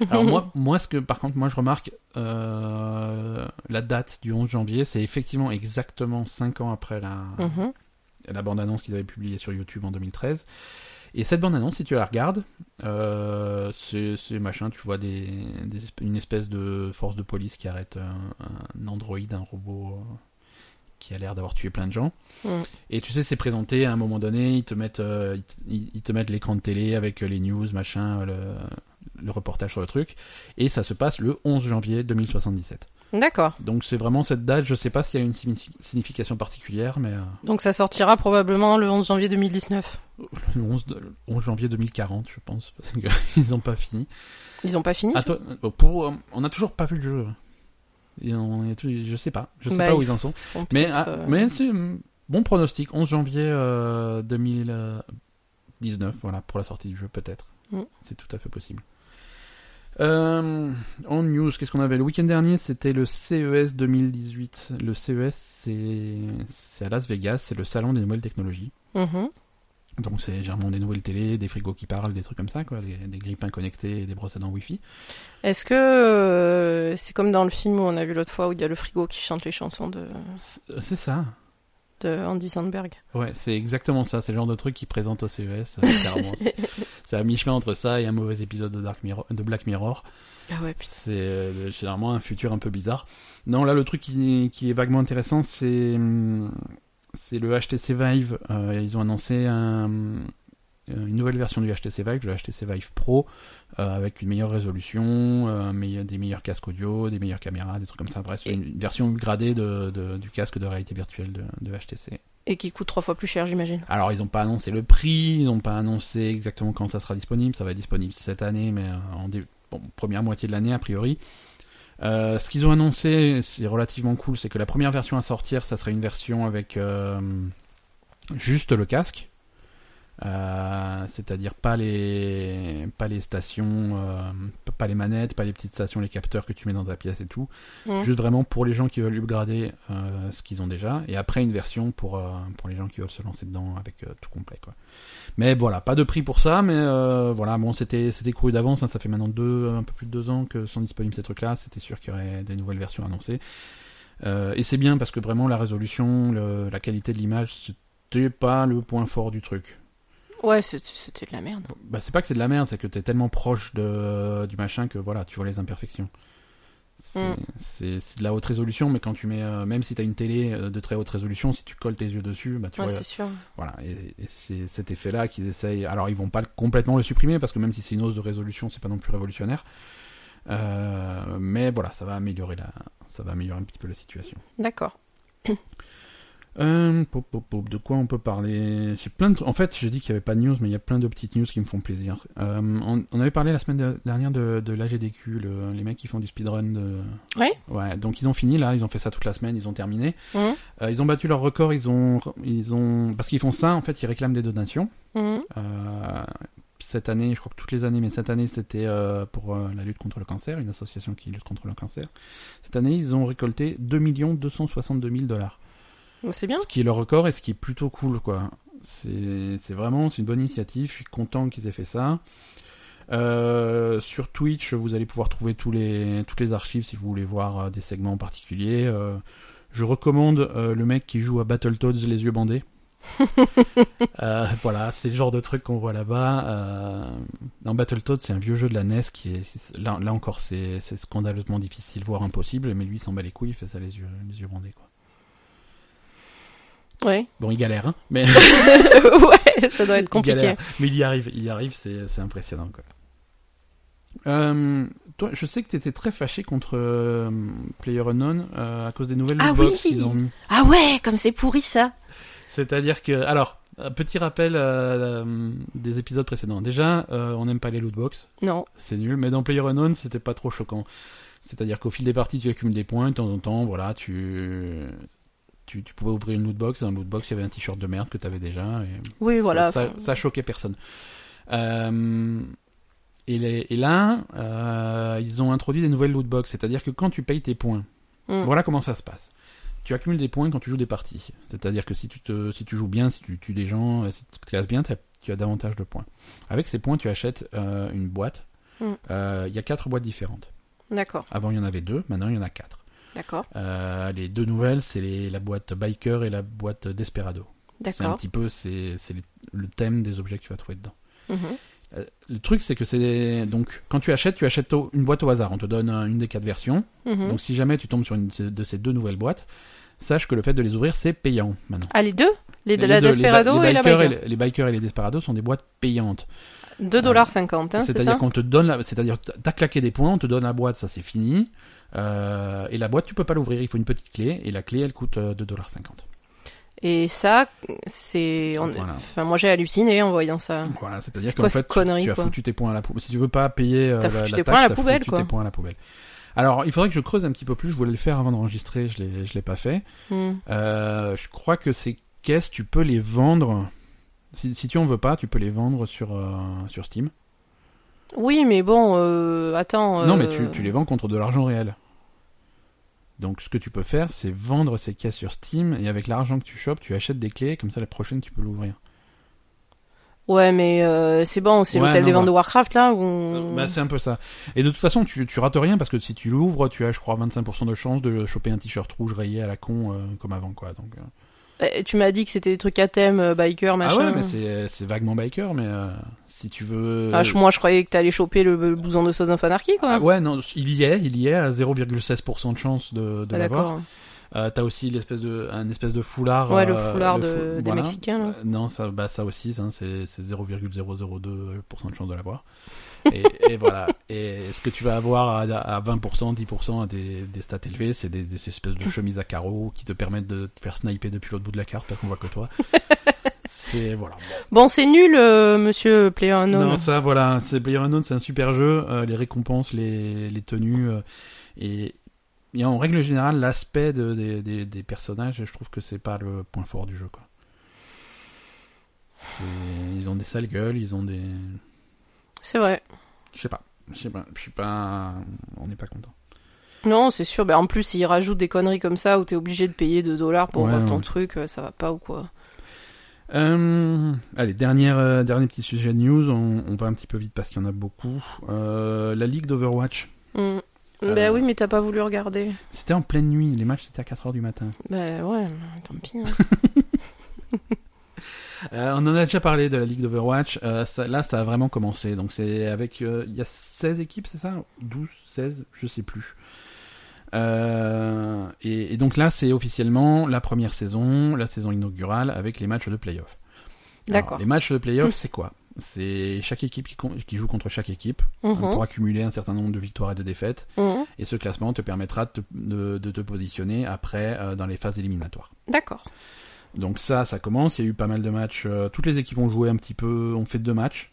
Alors moi, moi, ce que par contre, moi, je remarque euh, la date du 11 janvier, c'est effectivement exactement 5 ans après la Mhm. la bande annonce qu'ils avaient publiée sur YouTube en 2013. Et cette bande annonce, si tu la regardes, euh, c'est machin, tu vois des, des esp- une espèce de force de police qui arrête un, un androïde, un robot euh, qui a l'air d'avoir tué plein de gens. Et tu sais, c'est présenté à un moment donné, ils te mettent, euh, ils, te- ils- ils te mettent l'écran de télé avec les news, machin, le, le reportage sur le truc, et ça se passe le 11 janvier 2077. D'accord. Donc c'est vraiment cette date, je sais pas s'il y a une signifi- signification particulière, mais euh, Donc ça sortira probablement le 11 janvier 2019. le 11, de- le 11 janvier 2040, je pense, parce qu'ils n'ont pas fini. Ils ont pas fini toi, euh, pour, euh, on n'a toujours pas vu le jeu. Et on je sais pas, je sais Bah, pas où il ils en sont. Mais, peut-être, ah, mais c'est hum, bon pronostic, 11 janvier euh, 2019, voilà, pour la sortie du jeu peut-être. Mm. C'est tout à fait possible. Euh, en news, qu'est-ce qu'on avait Le week-end dernier, c'était le CES 2018. Le CES, c'est à Las Vegas, c'est le salon des nouvelles technologies. mhm. Donc c'est généralement des nouvelles télés, des frigos qui parlent, des trucs comme ça, quoi, des, des grippins connectés, et des brosses à dents Wi-Fi. Est-ce que euh, c'est comme dans le film où on a vu l'autre fois où il y a le frigo qui chante les chansons de, C'est ça. De Andy Sandberg Ouais, c'est exactement ça. C'est le genre de truc qu'ils présentent au CES. euh. C'est- à mi-chemin entre ça et un mauvais épisode de, Dark Mirror, de Black Mirror. Ah ouais. C'est euh, généralement un futur un peu bizarre. Non, là, le truc qui, qui est vaguement intéressant, c'est hum, c'est le HTC Vive. Euh, ils ont annoncé un- une nouvelle version du HTC Vive, le HTC Vive Pro, euh, avec une meilleure résolution, euh, meilleur- des meilleurs casques audio, des meilleures caméras, des trucs comme ça. Bref, une version upgradée de, de- du casque de réalité virtuelle de, de HTC. Et qui coûte trois fois plus cher, j'imagine. Alors, ils n'ont pas annoncé le prix, ils n'ont pas annoncé exactement quand ça sera disponible. Ça va être disponible cette année, mais euh, en bon, première moitié de l'année, a priori. Euh, ce qu'ils ont annoncé, c'est relativement cool, c'est que la première version à sortir, ça serait une version avec euh, juste le casque. Euh, c'est-à-dire pas les pas les stations, euh, pas les manettes, pas les petites stations, les capteurs que tu mets dans ta pièce et tout. Juste vraiment pour les gens qui veulent upgrader euh, ce qu'ils ont déjà, et après une version pour euh, pour les gens qui veulent se lancer dedans avec tout complet quoi. Mais voilà, pas de prix pour ça, mais euh, voilà, bon c'était c'était couru d'avance, hein, ça fait maintenant deux un peu plus de deux ans que sont disponibles ces trucs-là, c'était sûr qu'il y aurait des nouvelles versions annoncées. Euh, et c'est bien parce que vraiment la résolution, le- la qualité de l'image, c'était pas le point fort du truc. Ouais, c'est- c'était de la merde. Bah, c'est pas que c'est de la merde, c'est que t'es tellement proche de, du machin que voilà, tu vois les imperfections. C'est Mm. de la haute résolution, mais quand tu mets, euh, même si t'as une télé euh, de très haute résolution, si tu colles tes yeux dessus, bah tu Ouais, vois, c'est sûr. voilà. Et, et c'est cet effet-là qu'ils essayent. Alors ils vont pas complètement le supprimer parce que même si c'est une hausse de résolution, c'est pas non plus révolutionnaire. Euh, mais voilà, ça va améliorer la, ça va améliorer un petit peu la situation. D'accord. Euh, pop, pop, pop, de quoi on peut parler? Plein de... En fait, j'ai dit qu'il n'y avait pas de news, mais il y a plein de petites news qui me font plaisir. Euh, on, on avait parlé la semaine de- dernière de, de l'AGDQ, le- les mecs qui font du speedrun. De... Ouais. Ouais, donc ils ont fini là, ils ont fait ça toute la semaine, ils ont terminé. Mhm. Euh, ils ont battu leur record, ils ont... Ils ont... Parce qu'ils font ça, en fait, ils réclament des donations. Mhm. Euh, cette année, je crois que toutes les années, mais cette année c'était pour la lutte contre le cancer, une association qui lutte contre le cancer. Cette année, ils ont récolté 2 262 000 dollars. C'est bien. Ce qui est le record et ce qui est plutôt cool, quoi. C'est vraiment une bonne initiative. Je suis content qu'ils aient fait ça. Euh, sur Twitch, vous allez pouvoir trouver tous les, toutes les archives si vous voulez voir euh, des segments en particulier. Euh, je recommande euh, le mec qui joue à Battletoads les yeux bandés. Voilà, c'est le genre de truc qu'on voit là-bas. Dans Battletoads, c'est un vieux jeu de la NES qui est là, là encore c'est scandaleusement difficile, voire impossible. Mais lui, il s'en bat les couilles, il fait ça les yeux les yeux bandés quoi. Ouais. Bon, il galère, hein, mais ouais, ça doit être compliqué. Mais il y arrive, il y arrive, c'est c'est impressionnant quoi. Euh, toi, je sais que tu étais très fâché contre euh, PlayerUnknown euh, à cause des nouvelles Ah oui qu'ils ont mis. Ah ouais, comme c'est pourri ça. C'est-à-dire que, alors, un petit rappel euh, euh, des épisodes précédents. Déjà, euh, on n'aime pas les lootbox, Non. c'est nul. Mais dans PlayerUnknown, c'était pas trop choquant. C'est-à-dire qu'au fil des parties, tu accumules des points, de temps en temps, voilà, tu tu, tu pouvais ouvrir une lootbox, et dans la lootbox, il y avait un t-shirt de merde que tu avais déjà. Et Oui, voilà. ça, ça, ça choquait personne. Euh, et, les- et là, euh, ils ont introduit des nouvelles lootbox, c'est-à-dire que quand tu payes tes points, Mm. voilà comment ça se passe. Tu accumules des points quand tu joues des parties. C'est-à-dire que si tu, te, si tu joues bien, si tu tues des gens, si tu te classes bien, tu as davantage de points. Avec ces points, tu achètes euh, une boîte. Mm. Il y a quatre boîtes différentes. D'accord, Avant, il y en avait deux, maintenant, il y en a quatre. D'accord, Euh, les deux nouvelles, c'est les- la boîte Biker et la boîte Desperado. C'est un d'accord. petit peu c'est le thème des objets que tu vas trouver dedans. Mhm. Euh, le truc c'est que c'est donc quand tu achètes, tu achètes au- une boîte au hasard. On te donne euh, une des quatre versions. Mhm. Donc si jamais tu tombes sur une de ces deux nouvelles boîtes, sache que le fait de les ouvrir c'est payant maintenant. Ah, les deux? Les de la Desperado et la Biker. les, les bikers et les Desperado sont des boîtes payantes. 2,50$, hein, c'est c'est-à-dire qu'on te donne la, c'est-à-dire que t'as claqué des points, on te donne la boîte, ça c'est fini. Euh, et la boîte, tu peux pas l'ouvrir, il faut une petite clé, et la clé, elle coûte euh, 2,50$. Et ça, c'est, Voilà. enfin, moi j'ai halluciné en voyant ça. Voilà, c'est-à-dire C'est qu'en quoi fait, connerie, tu as quoi foutu tes points à la poubelle. Si tu veux pas payer euh, T'as la, la tes taxe, à la poubelle, foutu quoi. tes points à la poubelle. Alors, il faudrait que je creuse un petit peu plus. Je voulais le faire avant d'enregistrer, je l'ai, je l'ai pas fait. Hmm. Euh, je crois que ces caisses, tu peux les vendre. Si, si tu en veux pas, tu peux les vendre sur euh, sur Steam. Oui, mais bon, euh, attends. Non, euh, mais tu, tu les vends contre de l'argent réel. Donc, ce que tu peux faire, c'est vendre ces caisses sur Steam et avec l'argent que tu chopes, tu achètes des clés. Comme ça, la prochaine, tu peux l'ouvrir. Ouais, mais euh, c'est bon, c'est Ouais, l'hôtel des ventes bah. de Warcraft là où. on- Bah, c'est un peu ça. Et de toute façon, tu, tu rates rien parce que si tu l'ouvres, tu as, je crois, 25% de chance de choper un t-shirt rouge rayé à la con euh, comme avant, quoi. Donc, euh. Eh, tu m'as dit que c'était des trucs à thème, euh, biker, machin. Ah ouais, mais c'est, c'est vaguement biker, mais euh, si tu veux. Ah, je- moi, je croyais que t'allais choper le, le blouson de Sons of Anarchy, quoi. Ah ouais, non, il y est, il y est à 0,16% de chance de, de Ah, l'avoir. d'accord. Euh, t'as aussi l'espèce de, un espèce de foulard. Ouais, le euh, foulard le de- fou- des voilà. Mexicains, là. Euh, non, ça, bah, ça aussi, c'est, c'est 0,002% de chance de l'avoir. Et, et voilà. Et ce que tu vas avoir à, à 20%, 10% à des, des stats élevés, c'est des, des espèces de chemises à carreaux qui te permettent de te faire sniper depuis l'autre bout de la carte, parce qu'on voit que toi. c'est, voilà. Bon, c'est nul, euh, monsieur PlayerUnknown. Non, ça, voilà, c'est PlayerUnknown, c'est un super jeu. euh, les récompenses, les, les tenues, euh, et, et en règle générale, l'aspect de- des, des, des personnages, je trouve que c'est pas le point fort du jeu, quoi. Ils ont des sales gueules, ils ont des, C'est vrai. je sais pas, je sais pas, je suis pas, on n'est pas content. Non, c'est sûr. Bah, en plus, ils rajoutent des conneries comme ça où t'es obligé de payer 2 dollars pour Ouais, voir ton ouais. truc, euh, ça va pas ou quoi? Euh, allez, dernière, euh, dernier petit sujet de news, on, on va un petit peu vite parce qu'il y en a beaucoup. Euh, la ligue d'Overwatch. Bah oui, mais t'as pas voulu regarder. c'était en pleine nuit, les matchs c'était à 4h du matin. Bah ouais, tant pis. hein. Euh, on en a déjà parlé de la ligue d'Overwatch. Euh, ça- là, ça a vraiment commencé. Donc, c'est avec. euh, Il y a 16 équipes, c'est ça? 12, 16 Je sais plus. Euh, et, et donc là, c'est officiellement la première saison, la saison inaugurale, avec les matchs de playoff. D'accord. Les matchs de playoff, c'est quoi? C'est chaque équipe qui, joue contre chaque équipe Mhm. pour accumuler un certain nombre de victoires et de défaites. Mhm. Et ce classement te permettra de te, de- de te positionner après euh, dans les phases éliminatoires. D'accord. Donc ça, ça commence. Il y a eu pas mal de matchs. euh, toutes les équipes ont joué un petit peu, ont fait deux matchs.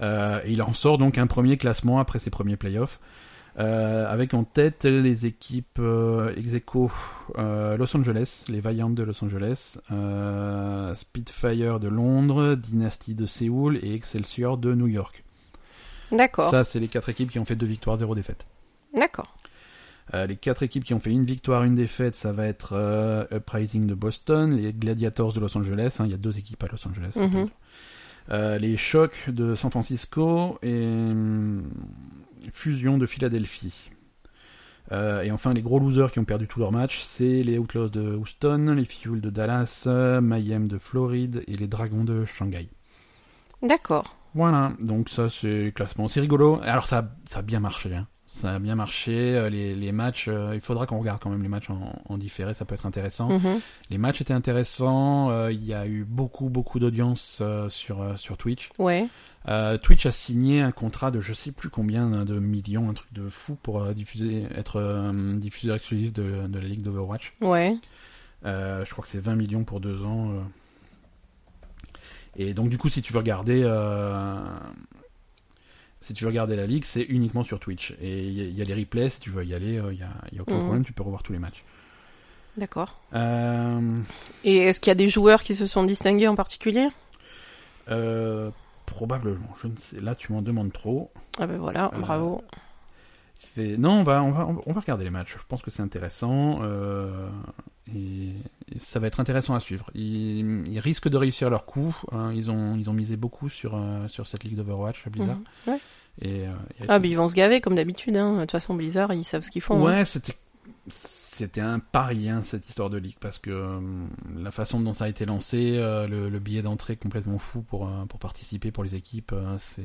Euh, et il en sort donc un premier classement après ces premiers playoffs. Euh, avec en tête les équipes euh, ex aequo, euh, Los Angeles, les Vaillants de Los Angeles, Spitfire de Londres, Dynasty de Séoul et Excelsior de New York. D'accord. Ça, c'est les quatre équipes qui ont fait deux victoires, zéro défaite. D'accord. Euh, les quatre équipes qui ont fait une victoire, une défaite, ça va être euh, Uprising de Boston, les Gladiators de Los Angeles, hein, il y a deux équipes à Los Angeles. Mhm. Euh, les Chocs de San Francisco et hum, Fusion de Philadelphie. Et enfin, les gros losers qui ont perdu tous leurs matchs, c'est les Outlaws de Houston, les Fuel de Dallas, Mayhem de Floride et les Dragons de Shanghai. D'accord. Voilà, donc ça c'est classement, c'est rigolo. Alors ça, ça a bien marché, hein. Ça a bien marché. Euh, Les, les matchs, euh, il faudra qu'on regarde quand même les matchs en, en différé, ça peut être intéressant. Mhm. Les matchs étaient intéressants. euh, Il y a eu beaucoup beaucoup d'audience euh, sur sur Twitch. Ouais. Twitch a signé un contrat de je sais plus combien hein, de millions, un truc de fou pour diffuser, être diffuseur exclusif de, de la ligue d'Overwatch. Ouais. Je crois que c'est 20 millions pour deux ans. Et donc du coup, si tu veux regarder, si tu veux regarder la ligue, c'est uniquement sur Twitch. Et il y, a- il y a les replays, si tu veux y aller, euh, il y, a, y a aucun Mhm. problème, tu peux revoir tous les matchs. D'accord. Euh, Et est-ce qu'il y a des joueurs qui se sont distingués en particulier? Euh, probablement, je ne sais. Là, tu m'en demandes trop. Ah ben voilà, bravo. Non, on va, on va, on va regarder les matchs. Je pense que c'est intéressant et, et ça va être intéressant à suivre. Ils, ils risquent de réussir leur coup. hein. Ils ont, ils ont misé beaucoup sur euh, sur cette ligue d'Overwatch, Blizzard. Mhm. Ouais. Et, euh, et- Ah, mais ils vont se gaver comme d'habitude. Hein. De toute façon, Blizzard, ils savent ce qu'ils font. hein. ouais, c'était c'était un pari hein, cette histoire de ligue parce que euh, la façon dont ça a été lancé, euh, le, le billet d'entrée complètement fou pour euh, pour participer pour les équipes, c'est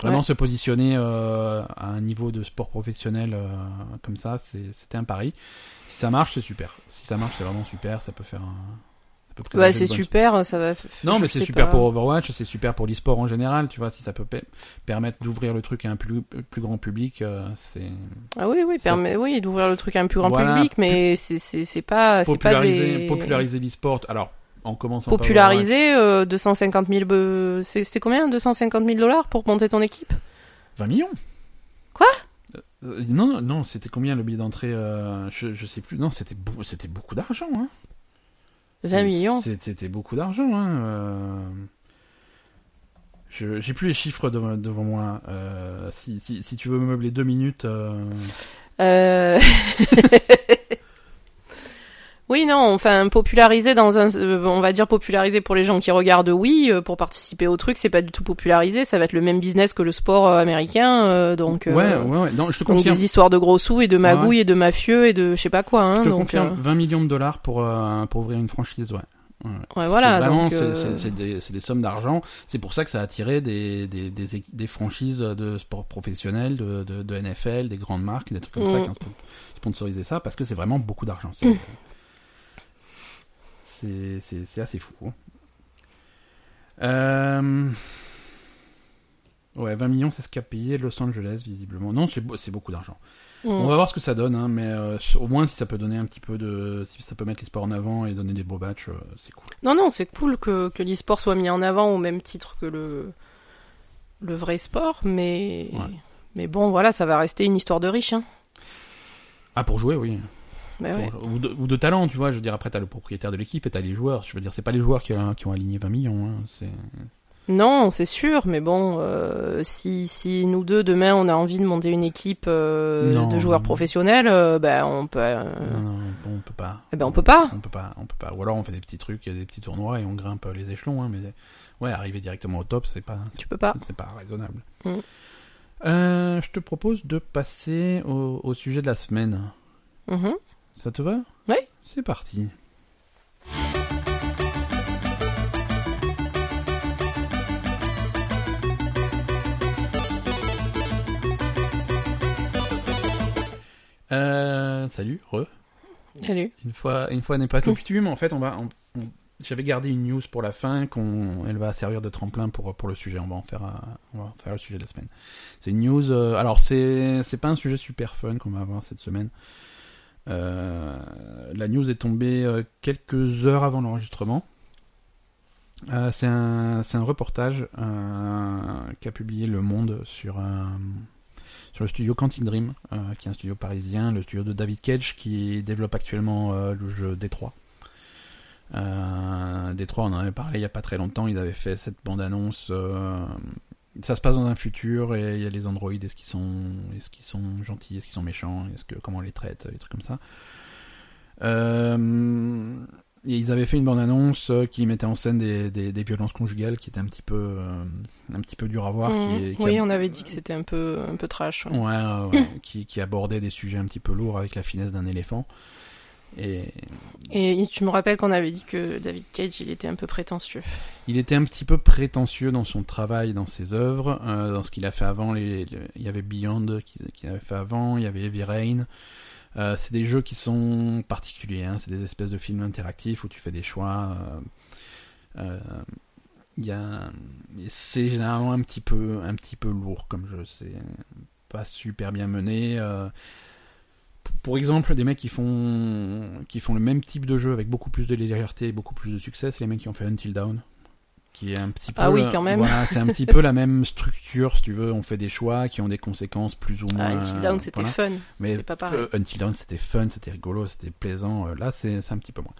vraiment Ouais. se positionner à un niveau de sport professionnel comme ça, c'était un pari. Si ça marche, c'est super. Si ça marche, c'est vraiment super. Ça peut faire un, Bah, c'est super, ça va. Non, mais c'est super pas. pour Overwatch, c'est super pour l'e-sport en général, tu vois, si ça peut pe- permettre d'ouvrir le truc à un plus, plus grand public, euh, c'est Ah oui, oui, permet, oui, d'ouvrir le truc à un plus grand Voilà, public, mais c'est, c'est, pas, c'est pas populariser, des... populariser l'e-sport. Alors, en commençant par populariser euh, 250 000, be- c'est- c'était combien 250 000 dollars pour monter ton équipe? 20 millions. Quoi? Euh, Non, non, non, c'était combien le billet d'entrée euh, je, je sais plus. Non, c'était c'était beaucoup d'argent. Hein. 20 C'est- millions C'était beaucoup d'argent. Hein. euh. Je j'ai plus les chiffres devant, devant moi. Euh, si, si, si tu veux me meubler deux minutes. euh, Euh... oui, non, enfin, populariser dans un, euh, on va dire populariser pour les gens qui regardent, oui, euh, pour participer au truc, c'est pas du tout popularisé, ça va être le même business que le sport euh, américain, donc, Ouais, ouais, ouais. Non, je te donc confirme. des histoires de gros sous et de magouilles et de mafieux et de je sais pas quoi, hein, Je te donc, confirme. euh, 20 millions de dollars pour pour ouvrir une franchise. Ouais. Ouais, Ouais, voilà, C'est vraiment, donc, c'est des, des sommes d'argent. C'est pour ça que ça a attiré des, des, des, franchises de sport professionnel, de, de, de NFL, des grandes marques, des trucs comme ça Mm. qui ont spo- sponsorisé ça parce que c'est vraiment beaucoup d'argent. c'est- assez fou. hein. Euh... Ouais, 20 millions, c'est ce qu'a payé Los Angeles, visiblement. Non, c'est c'est beaucoup d'argent. mm. On va voir ce que ça donne, hein, mais euh, au moins si ça peut donner un petit peu de, si ça peut mettre les sports en avant et donner des beaux matchs, euh, c'est cool. Non, non, c'est cool que, que l'e-sport soit mis en avant au même titre que le, le vrai sport, mais, Ouais. mais bon, voilà, ça va rester une histoire de riche, hein. Ah, pour jouer, oui. Bah ouais. ou, de, ou de talent, tu vois. Je veux dire, après t'as le propriétaire de l'équipe et t'as les joueurs. Je veux dire, c'est pas les joueurs qui, ont- qui ont aligné 20 millions. Hein, c'est. Non, c'est sûr, mais bon, euh, si, si nous deux, demain, on a envie de monter une équipe euh, Non, de joueurs non. professionnels, euh, ben, on peut, Non, non, on peut pas. eh ben, on peut pas. On peut pas, on peut pas. Ou alors on fait des petits trucs, des petits tournois et on grimpe les échelons. Hein, mais ouais, arriver directement au top, c'est pas, Tu peux pas. c'est pas raisonnable. Mm. Je te propose de passer au, au sujet de la semaine. Mhm. Ça te va Oui. C'est parti. Euh, salut, re. Salut. Une fois, une fois n'est pas coutume, en fait, on va, on- on- j'avais gardé une news pour la fin, qu'on, elle va servir de tremplin pour pour le sujet. On va en faire, un- on va en faire le sujet de la semaine. C'est une news. euh, alors c'est, c'est pas un sujet super fun qu'on va avoir cette semaine. Euh, la news est tombée euh, quelques heures avant l'enregistrement. Euh, c'est un, un reportage qu'a publié Le Monde sur un, sur le studio Quantic Dream, qui est un studio parisien, le studio de David Cage, qui développe actuellement le jeu Détroit. Euh, Détroit, on en avait parlé il y a pas très longtemps, ils avaient fait cette bande-annonce. Ça se passe dans un futur et il y a les androïdes, est-ce qu'ils sont, est-ce qu'ils sont gentils, est-ce qu'ils sont méchants, est-ce que comment on les traite, des trucs comme ça. Euh, et ils avaient fait une bande-annonce euh, qui mettait en scène des, des, des violences conjugales qui étaient un petit peu, euh, un petit peu dur à voir. Mhm. Qui, Oui, a- on avait dit que c'était un peu, un peu trash. ouais. Ouais, ouais, ouais, qui, qui abordait des sujets un petit peu lourds avec la finesse d'un éléphant. Et Et tu me rappelles qu'on avait dit que David Cage, il était un peu prétentieux. il était un petit peu prétentieux dans son travail, dans ses œuvres, euh, dans ce qu'il a fait avant. Les, les- il y avait Beyond qu'il avait fait avant, il y avait Heavy Rain. Euh, c'est des jeux qui sont particuliers, hein, c'est des espèces de films interactifs où tu fais des choix. euh, euh, c'est généralement un petit peu, un petit peu lourd comme jeu. C'est pas super bien mené. euh, pour exemple, des mecs qui font qui font le même type de jeu avec beaucoup plus de légèreté et beaucoup plus de succès, c'est les mecs qui ont fait Until Dawn, qui est un petit peu. Ah oui, quand même. Voilà, c'est un petit peu la même structure, si tu veux. On fait des choix qui ont des conséquences plus ou Ah, moins. Until Dawn, c'était fun. Mais C'était pas pareil. euh, Until Dawn, c'était fun, c'était rigolo, c'était plaisant. Euh, Là, c'est un petit peu moins.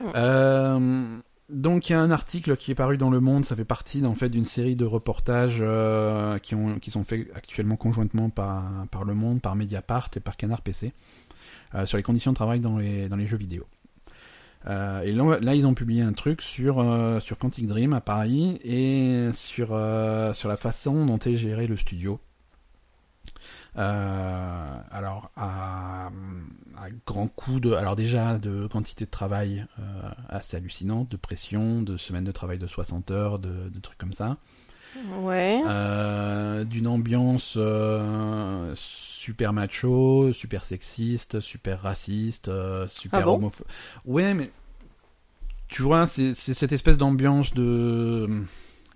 Mm. Euh, donc, il y a un article qui est paru dans Le Monde. Ça fait partie, en fait, d'une série de reportages euh, qui, ont, qui sont faits actuellement conjointement par, Le Monde, par Mediapart et par Canard PC euh, sur les conditions de travail dans les, jeux vidéo. Euh, et là, ils ont publié un truc sur, sur Quantic Dream à Paris et sur la façon dont est géré le studio. Euh, alors, à, à grand coup de. Alors, déjà, de quantité de travail euh, assez hallucinante, de pression, de semaines de travail de 60 heures, de, de trucs comme ça. Ouais. Euh, D'une ambiance euh, super macho, super sexiste, super raciste, euh, super Ah bon homophobe. Ouais, mais tu vois, c'est c'est cette espèce d'ambiance de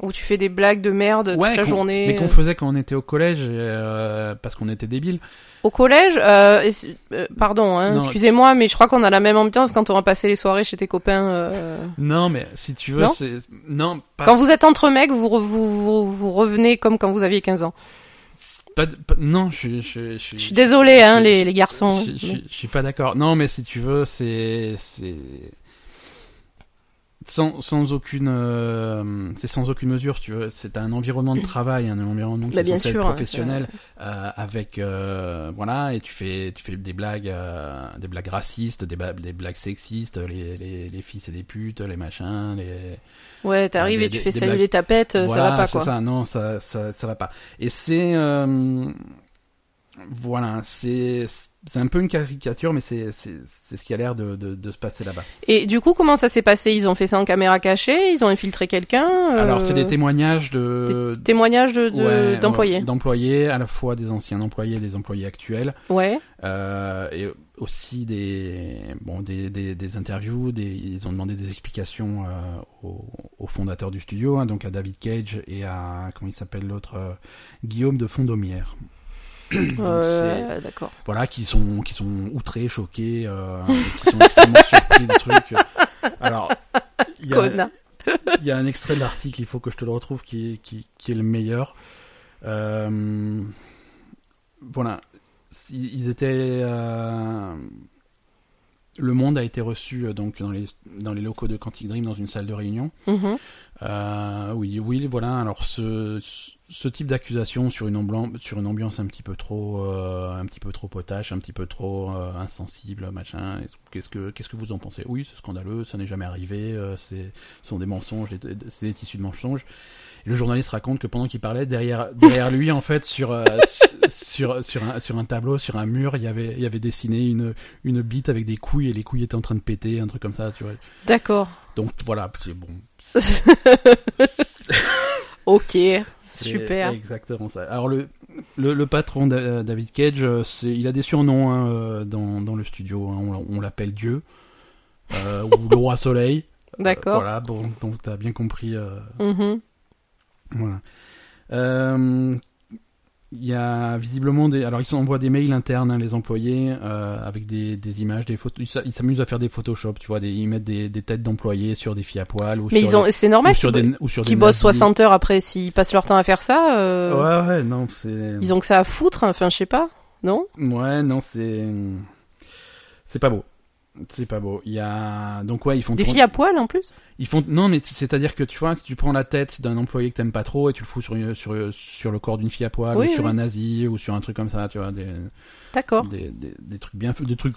Où tu fais des blagues de merde toute la journée. mais qu'on euh. faisait quand on était au collège euh, parce qu'on était débiles. Au collège, euh, euh, pardon, hein, Non, excusez-moi, mais je crois qu'on a la même ambiance quand on va passer les soirées chez tes copains. euh. Non, mais si tu veux, Non c'est non pas, Quand vous êtes entre mecs, vous, re- vous, vous, vous revenez comme quand vous aviez 15 ans. pas, pas- non, je suis je, je, Je suis désolée, hein, les, les garçons. Je, je- je suis pas d'accord. Non, mais si tu veux, c'est c'est sans, sans aucune euh, c'est sans aucune mesure, tu veux. C'est un environnement de travail, un environnement qui Bah, est bien sûr, hein, professionnel, euh, avec euh, voilà, et tu fais tu fais des blagues euh, des blagues racistes, des, des blagues sexistes, les, les les filles c'est des putes, les machins, les Ouais, t'arrives Des- et tu des- fais des saluer blagues. les tapettes, euh, voilà, ça va pas quoi. ça, non, ça, ça, ça va pas. Et c'est, euh, voilà, c'est, un peu une caricature, mais c'est, ce qui a l'air de, de, de se passer là-bas. Et du coup, comment ça s'est passé? Ils ont fait ça en caméra cachée? Ils ont infiltré quelqu'un? Euh, Alors, c'est des témoignages de, témoignages de, de- ouais, d'employés. d'employés, à la fois des anciens employés et des employés actuels, Ouais. euh, et aussi des, bon, des, des, des interviews, des, ils ont demandé des explications euh, au, au fondateur du studio, hein, donc à David Cage et à, comment il s'appelle l'autre, euh, Guillaume de Fondomière. Euh, d'accord. voilà, qui sont, qui sont outrés, choqués, euh, qui sont extrêmement surpris du truc. Alors, il y, a, Connard. il y a un extrait de l'article, il faut que je te le retrouve, qui est, qui, qui est le meilleur. Euh, voilà, ils étaient. euh, le monde a été reçu donc dans les dans les locaux de Quantic Dream dans une salle de réunion. Mhm. Euh, oui, oui, voilà. Alors ce, ce type d'accusation sur une ambiance, un petit peu trop, euh, un petit peu trop potache, un petit peu trop euh, insensible, machin. Qu'est-ce que, qu'est-ce que vous en pensez? Oui, c'est scandaleux, ça n'est jamais arrivé. euh, c'est, ce sont des mensonges, c'est des tissus de mensonges. Et le journaliste raconte que pendant qu'il parlait, derrière, derrière lui, en fait, sur, euh, sur, sur un, sur un tableau, sur un mur, il y avait, il y avait dessiné une, une bite avec des couilles et les couilles étaient en train de péter, un truc comme ça, tu vois. D'accord. Donc voilà, c'est bon. Ok. Super. Exactement ça. Alors le le, le patron Da- David Cage, euh, il a des surnoms hein, euh, dans dans le studio. hein. On, l'a- on l'appelle Dieu euh, ou le roi Soleil. Euh, D'accord. voilà, bon, donc t'as bien compris. euh, Mhm. voilà. Euh, Il y a visiblement des. Alors ils s'envoient des mails internes, hein, les employés, euh, avec des, des images, des photos. Ils s'a- Ils s'amusent à faire des Photoshop, tu vois. Des... Ils mettent des, des têtes d'employés sur des filles à poil ou Mais sur ils ont, des- c'est normal ou sur qu'ils des bo- ou sur qu'ils des bossent nazis. 60 heures après s'ils passent leur temps à faire ça. euh, Ouais, ouais, non, c'est. Ils ont que ça à foutre. Enfin, je sais pas. Non? Ouais, non, c'est. C'est pas beau. C'est pas beau. Il y a. Donc, ouais, ils font. Des filles à poil en plus? Ils font. Non, mais c'est-à-dire que tu vois, que tu prends la tête d'un employé que t'aimes pas trop et tu le fous sur, une- sur, sur le corps d'une fille à poil Oui, ou sur un nazi ou sur un truc comme ça, tu vois. Des, D'accord. des, des, des trucs bien. Des trucs.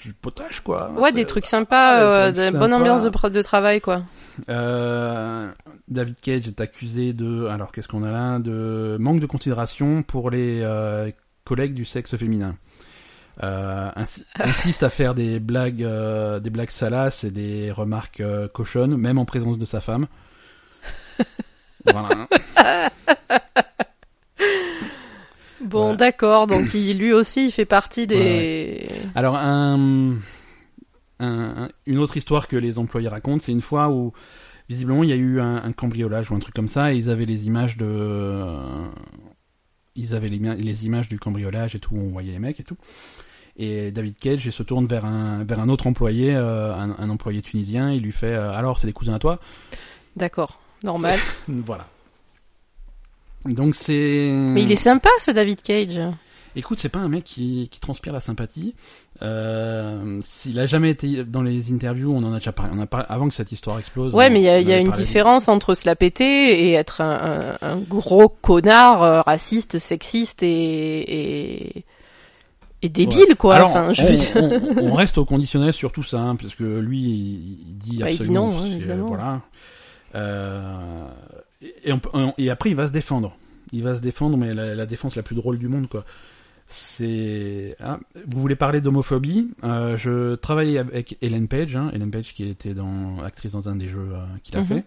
Du potage, quoi. Ouais, des trucs sympas, des euh, trucs bonne ambiance de travail, quoi. Euh, David Cage est accusé de, alors qu'est-ce qu'on a là, de manque de considération pour les euh, collègues du sexe féminin. Euh, insi- insiste à faire des blagues, euh, des blagues salaces et des remarques euh, cochonnes, même en présence de sa femme. voilà. Bon, Ouais. d'accord. Donc, il, lui aussi, il fait partie des. Alors un, un- un- une autre histoire que les employés racontent, c'est une fois où visiblement il y a eu un, un cambriolage ou un truc comme ça et ils avaient les images de, ils avaient les, les images du cambriolage et tout, on voyait les mecs et tout. Et David Cage il se tourne vers un vers un autre employé, euh, un, un employé tunisien, il lui fait euh, alors c'est des cousins à toi? D'accord. Normal. Voilà. Donc c'est. Mais il est sympa, ce David Cage. Écoute, c'est pas un mec qui, qui transpire la sympathie. Euh, S'il a jamais été dans les interviews, on en a déjà parlé. On a parlé avant que cette histoire explose. Ouais, on- mais il y a, il y une parlé. différence entre se la péter et être un, un- un gros connard euh, raciste, sexiste et, et, et débile, quoi. Alors, enfin, je on, reste au conditionnel sur tout ça, hein, parce que lui, il, dit Bah, il dit absolument. non, hein, évidemment. voilà. Euh, et, on après, il va se défendre. Il va se défendre, mais la, la défense la plus drôle du monde, quoi. C'est. ah, vous voulez parler d'homophobie euh, Je travaillais avec Ellen Page, hein, Ellen Page qui était dans actrice dans un des jeux euh, qu'il a Mhm. fait.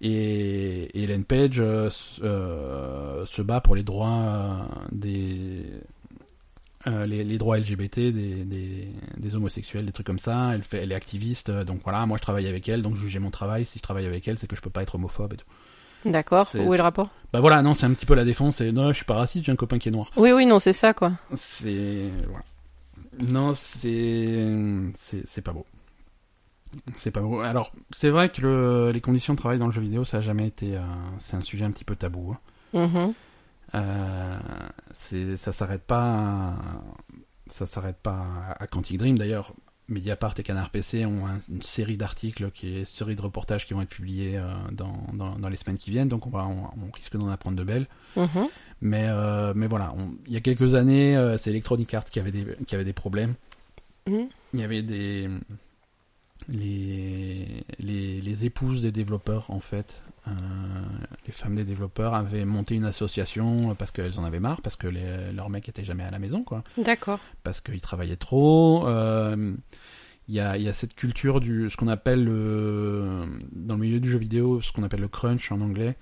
Et, et Ellen Page euh, euh, se bat pour les droits euh, des euh, les, les droits LGBT des, des, des homosexuels, des trucs comme ça. Elle, fait, elle est activiste, euh, donc voilà, moi je travaille avec elle, donc je jugeais mon travail. Si je travaille avec elle, c'est que je peux pas être homophobe et tout. D'accord. Où est le rapport? Bah voilà, non, c'est un petit peu la défense. Et non, je suis pas raciste, j'ai un copain qui est noir. Oui, oui, non, c'est ça, quoi. C'est voilà. Non, c'est c'est c'est pas beau. C'est pas beau. Alors, c'est vrai que le- les conditions de travail dans le jeu vidéo, ça a jamais été. euh, c'est un sujet un petit peu tabou. hein. Mhm. Euh, ça s'arrête pas. à- Ça s'arrête pas à Quantic Dream. D'ailleurs, Mediapart et Canard PC ont un- une série d'articles, qui est une série de reportages qui vont être publiés euh, dans, dans, dans les semaines qui viennent. Donc, on va on, on risque d'en apprendre de belles. Mhm. Mais, euh, mais voilà, on- il y a quelques années, c'est Electronic Arts qui avait des, qui avait des problèmes. Mhm. Il y avait des. Les, les, les épouses des développeurs, en fait, les femmes des développeurs avaient monté une association parce qu'elles en avaient marre, parce que les, leurs mecs étaient jamais à la maison, quoi. D'accord. Parce qu'ils travaillaient trop. euh, Il y, a, il y a cette culture du ce qu'on appelle le, dans le milieu du jeu vidéo, ce qu'on appelle le crunch en anglais.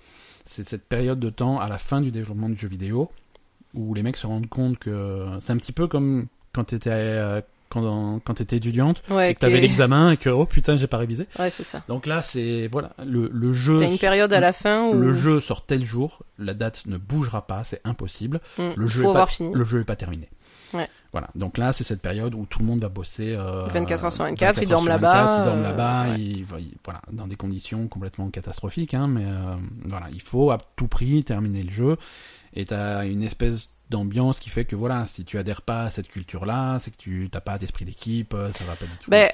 C'est cette période de temps à la fin du développement du jeu vidéo où les mecs se rendent compte que c'est un petit peu comme quand t'étais euh, quand, quand t'étais étudiante Ouais, et que t'avais ok. l'examen et que oh putain j'ai pas révisé. Ouais, c'est ça. Donc là c'est voilà le, le jeu T'as une période à la fin où le jeu sort tel jour, la date ne bougera pas, c'est impossible. Mm, Le jeu faut est avoir pas, fini. le jeu est pas terminé. Ouais. Voilà. Donc là, c'est cette période où tout le monde va bosser. euh, 24 heures sur 24, ils 24 dorment sur là-bas, 24, Ils dorment euh, là-bas. ouais. ils- ils- voilà, dans des conditions complètement catastrophiques. Hein, mais euh, voilà, il faut à tout prix terminer le jeu. Et t'as une espèce d'ambiance qui fait que voilà, si tu adhères pas à cette culture-là, c'est que tu t'as pas d'esprit d'équipe, euh, ça va pas du tout. Ben,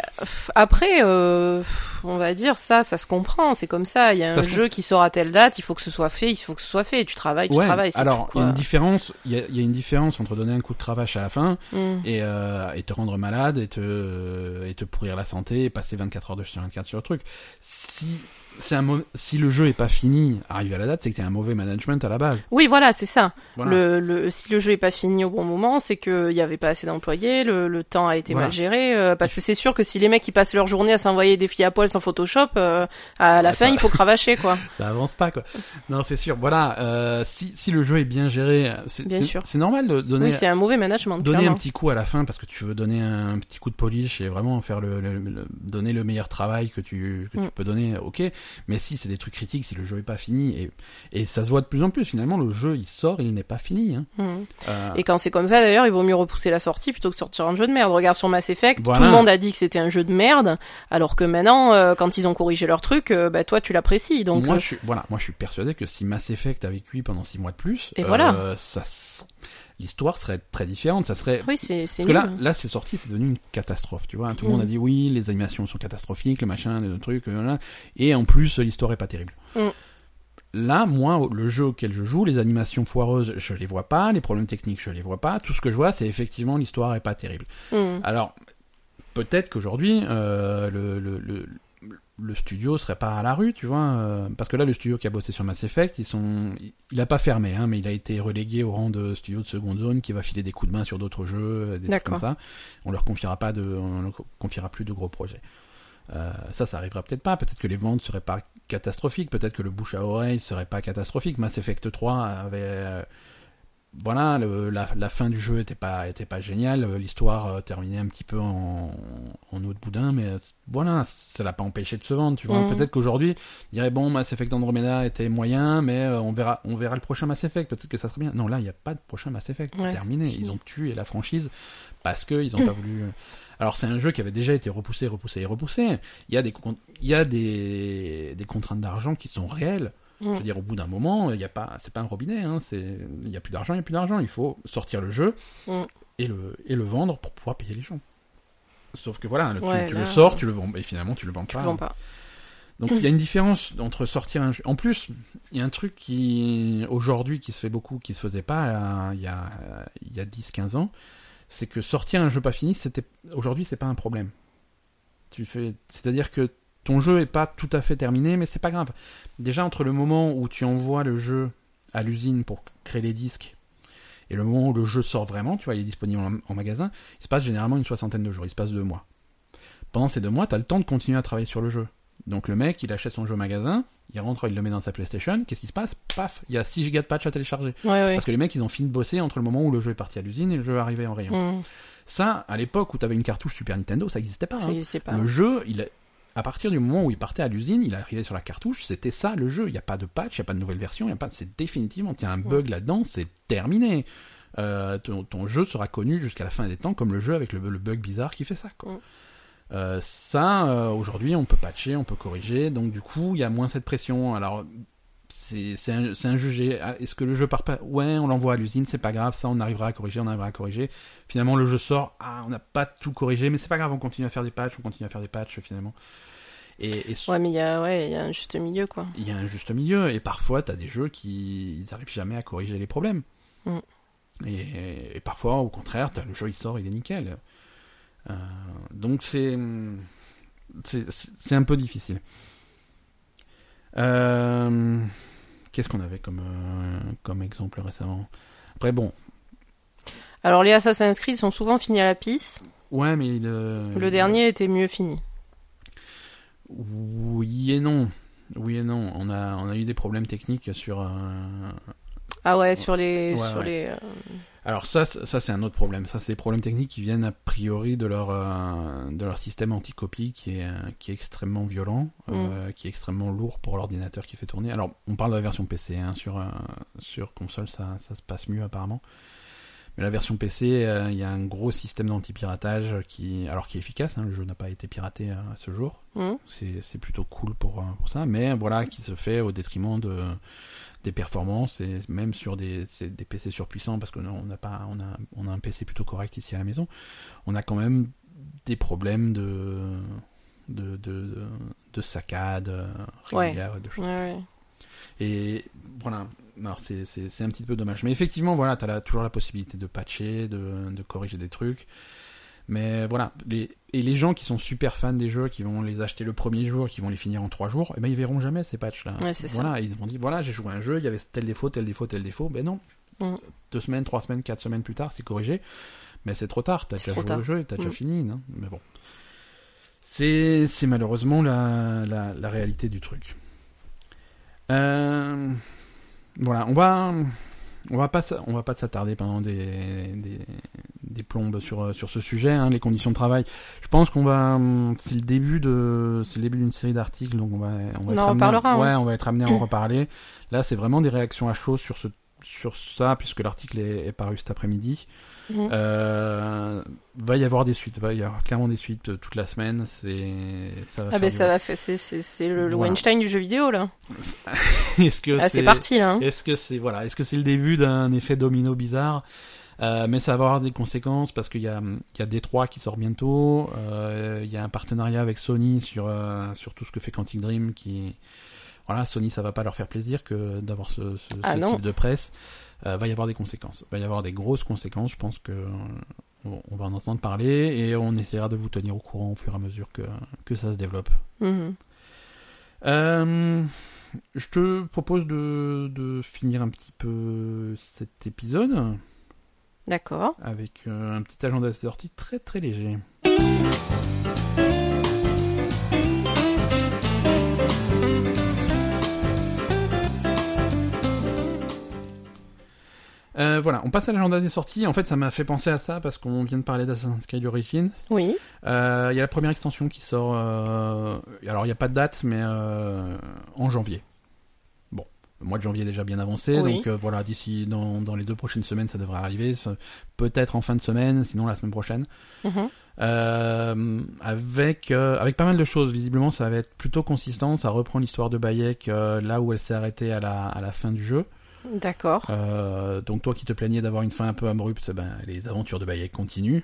après, euh, on va dire ça, ça se comprend, c'est comme ça. Il y a Ça un jeu qui sort à telle date, il faut que ce soit fait, il faut que ce soit fait. Tu travailles, tu ouais. travailles, c'est Alors, il y a une différence. Il y a, il y a une différence entre donner un coup de cravache à la fin Mm. et, euh, et te rendre malade et te, et te pourrir la santé et passer 24 heures de sur 24 sur le truc. Si, c'est un si le jeu est pas fini, arrivé à la date, c'est que t'as un mauvais management à la base. Oui, voilà, c'est ça. Voilà. Le, le, si le jeu est pas fini au bon moment, c'est qu'il y avait pas assez d'employés, le, le temps a été Voilà. mal géré. euh, parce que c'est sûr que si les mecs ils passent leur journée à s'envoyer des filles à poil sans Photoshop, euh, à la Ouais, fin ça- il faut cravacher quoi. Ça avance pas, quoi. Non, c'est sûr. Voilà, euh, si, si le jeu est bien géré, c'est, c'est- c'est normal de donner, Oui, c'est un mauvais management. donner un petit coup à la fin parce que tu veux donner un petit coup de polish et vraiment faire le, donner le meilleur travail que tu que tu Mm. peux donner ok mais si c'est des trucs critiques si le jeu est pas fini et et ça se voit de plus en plus finalement le jeu il sort il n'est pas fini hein. Mm. Euh, Et quand c'est comme ça, d'ailleurs, il vaut mieux repousser la sortie plutôt que sortir un jeu de merde. Regarde sur Mass Effect, Voilà. tout le monde a dit que c'était un jeu de merde, alors que maintenant, euh, quand ils ont corrigé leur truc, euh, bah toi tu l'apprécies. Donc moi je suis voilà moi je suis persuadé que si Mass Effect avait cuit pendant six mois de plus Et euh, voilà. ça l'histoire serait très différente ça serait oui, c'est Parce que là, là c'est sorti, c'est devenu une catastrophe, tu vois. Tout le Mm. monde a dit oui, les animations sont catastrophiques, le machin, le truc, euh, et en plus, l'histoire est pas terrible. Mm. Là, moi, le jeu auquel je joue, les animations foireuses, je les vois pas, les problèmes techniques, je les vois pas. Tout ce que je vois, c'est effectivement l'histoire est pas terrible. Mm. Alors, peut-être qu'aujourd'hui, euh, le, le, le, le studio serait pas à la rue, tu vois, euh, parce que là, le studio qui a bossé sur Mass Effect, ils sont, il- a pas fermé, hein, mais il a été relégué au rang de studio de seconde zone qui va filer des coups de main sur d'autres jeux, euh, des trucs comme ça. On leur confiera pas de, on leur confiera plus de gros projets. Euh, ça, ça arrivera peut-être pas. Peut-être que les ventes seraient pas catastrophiques. Peut-être que le bouche à oreille serait pas catastrophique. Mass Effect 3 avait, euh, voilà, le- la, la fin du jeu était pas, était pas géniale. Euh, L'histoire euh, terminait un petit peu en, en eau de boudin, mais euh, voilà, ça l'a pas empêché de se vendre. Tu vois, Mhm. peut-être qu'aujourd'hui, il dirait bon, Mass Effect Andromeda était moyen, mais on verra, on verra le prochain Mass Effect. Peut-être que ça serait bien. Non, là, il n'y a pas de prochain Mass Effect. Ouais, terminé. Ils ont tué la franchise parce que ils ont pas voulu. Alors c'est un jeu qui avait déjà été repoussé, repoussé et repoussé. Il y a des, con- il y a des, des contraintes d'argent qui sont réelles. Je Mm. veux dire, au bout d'un moment, il y a pas, c'est pas un robinet, hein, c'est, il y a plus d'argent, il y a plus d'argent. Il faut sortir le jeu Mm. et le et le vendre pour pouvoir payer les gens. Sauf que voilà, le- tu, Ouais, tu là, le sors, tu le vends, et finalement tu le vends Tu pas. le vends pas. Donc il y a une différence entre sortir un jeu. En plus, il y a un truc qui aujourd'hui qui se fait beaucoup, qui se faisait pas euh, il y a euh, il y a 10-15 ans, c'est que sortir un jeu pas fini, c'était aujourd'hui c'est pas un problème. Tu fais, c'est-à-dire que ton jeu est pas tout à fait terminé, mais c'est pas grave. Déjà entre le moment où tu envoies le jeu à l'usine pour créer les disques et le moment où le jeu sort vraiment, tu vois, il est disponible en, en magasin, il se passe généralement une soixantaine de jours, il se passe deux mois. Pendant ces deux mois, tu as le temps de continuer à travailler sur le jeu. Donc le mec, il achète son jeu au magasin, il rentre, il le met dans sa PlayStation, qu'est-ce qui se passe? Paf, il y a 6 gigas de patch à télécharger. Ouais, ouais. Parce que les mecs, ils ont fini de bosser entre le moment où le jeu est parti à l'usine et le jeu est arrivé en rayon. Mm. Ça, à l'époque où tu avais une cartouche Super Nintendo, ça n'existait pas. Hein. pas. Le jeu, il à partir du moment où il partait à l'usine, il arrivait sur la cartouche, c'était ça le jeu. Il n'y a pas de patch, il n'y a pas de nouvelle version, il y a pas. C'est définitivement, il y a un bug là-dedans, c'est terminé. Euh, ton, ton jeu sera connu jusqu'à la fin des temps comme le jeu avec le, le bug bizarre qui fait ça. Quoi. Mm. Euh, ça, euh, aujourd'hui, on peut patcher, on peut corriger, donc du coup, il y a moins cette pression. Alors, c'est c'est un, jugé. Ah, Est-ce que le jeu part pas? Ouais, on l'envoie à l'usine, c'est pas grave, ça, on arrivera à corriger, on arrivera à corriger. Finalement, le jeu sort, ah, on n'a pas tout corrigé, mais c'est pas grave, on continue à faire des patchs, on continue à faire des patchs finalement. Et, et Ouais, mais il y a, ouais, il y a un juste milieu, quoi. il y a un juste milieu, et parfois, t'as des jeux qui ils arrivent jamais à corriger les problèmes. Mm. Et, et parfois, au contraire, t'as le jeu il sort, il est nickel. Euh, donc c'est c'est c'est un peu difficile. Euh, Qu'est-ce qu'on avait comme euh, comme exemple récemment? Après bon, Alors, les Assassin's Creed sont souvent finis à la pisse. ouais, mais le, Le dernier était mieux fini. Oui et non. Oui et non. On a on a eu des problèmes techniques sur euh, Ah ouais, sur les, Ouais, sur ouais. les. Alors ça, ça c'est un autre problème. Ça, c'est des problèmes techniques qui viennent a priori de leur euh, de leur système anti-copie qui est euh, qui est extrêmement violent, euh, qui est extrêmement lourd pour l'ordinateur qui fait tourner. Alors, on parle de la version PC. Hein, sur euh, sur console, ça ça se passe mieux apparemment. Mais la version PC, euh, il y a un gros système d'anti-piratage qui alors qui est efficace. Hein, le jeu n'a pas été piraté euh, à ce jour. hmm. C'est c'est plutôt cool pour, pour ça, mais voilà, qui se fait au détriment de, des performances et même sur des, des PC surpuissants parce que non, on n'a pas, on a, on a un PC plutôt correct ici à la maison. On a quand même des problèmes de, de, de, de saccades euh, régulières, de choses. Ouais, ouais. Et voilà, alors c'est, un petit peu dommage. Mais effectivement, voilà, t'as la- toujours la possibilité de patcher, de, de corriger des trucs. Mais voilà, les, et les gens qui sont super fans des jeux, qui vont les acheter le premier jour, qui vont les finir en trois jours, eh ben ils verront jamais ces patchs-là. Ouais, c'est ça. voilà, ils vont dire voilà, j'ai joué un jeu, il y avait tel défaut, tel défaut, tel défaut. Ben non, Mm. deux semaines, trois semaines, quatre semaines plus tard, c'est corrigé. Mais c'est trop tard, t'as déjà joué tard. jeu, t'as déjà Mm. fini, non Mais bon, c'est c'est malheureusement la, la, la réalité du truc. Euh, voilà, on va on va pas on va pas s'attarder pendant des, des des plombes sur sur ce sujet, hein, les conditions de travail. Je pense qu'on va hum, c'est le début de c'est le début d'une série d'articles, donc on va on va On être en amené à- reparlera, ouais, hein. on va être amené à en reparler. Là, c'est vraiment des réactions à chaud sur ce sur ça puisque l'article est, est paru cet après-midi. Euh, va y avoir des suites, va y avoir clairement des suites euh, toute la semaine. C'est ça va Ah ben ça va faire, c'est, le, Voilà. Weinstein du jeu vidéo là. Est-ce que Ah c'est parti là. hein. Est-ce que c'est voilà, est-ce que c'est le début d'un effet domino bizarre? Euh, mais ça va avoir des conséquences parce qu'il y a il y a D3 qui sort bientôt. euh, Il y a un partenariat avec Sony sur euh, sur tout ce que fait Quantic Dream qui voilà Sony ça va pas leur faire plaisir que d'avoir ce, ce, Ah ce type de presse. Euh, va y avoir des conséquences. Va y avoir des grosses conséquences. Je pense que euh, on va en entendre parler et on essaiera de vous tenir au courant au fur et à mesure que que ça se développe. Mhm. Euh, je te propose de, de finir un petit peu cet épisode D'accord. avec un petit agenda de sortie très très léger. Euh, voilà, on passe à l'agenda des sorties. En fait, ça m'a fait penser à ça parce qu'on vient de parler d'Assassin's Creed Origins. Oui. Euh, Il y a la première extension qui sort. euh, Alors, il n'y a pas de date, mais en janvier. Bon, le mois de janvier est déjà bien avancé, Oui. donc voilà, d'ici dans, dans les deux prochaines semaines, ça devrait arriver. Peut-être en fin de semaine, sinon la semaine prochaine. Mhm. Euh, avec avec pas mal de choses. Visiblement, ça va être plutôt consistant. Ça reprend l'histoire de Bayek là où elle s'est arrêtée à la à la fin du jeu. D'accord. Euh, donc toi qui te plaignais d'avoir une fin un peu abrupte, ben les aventures de Bayek continuent.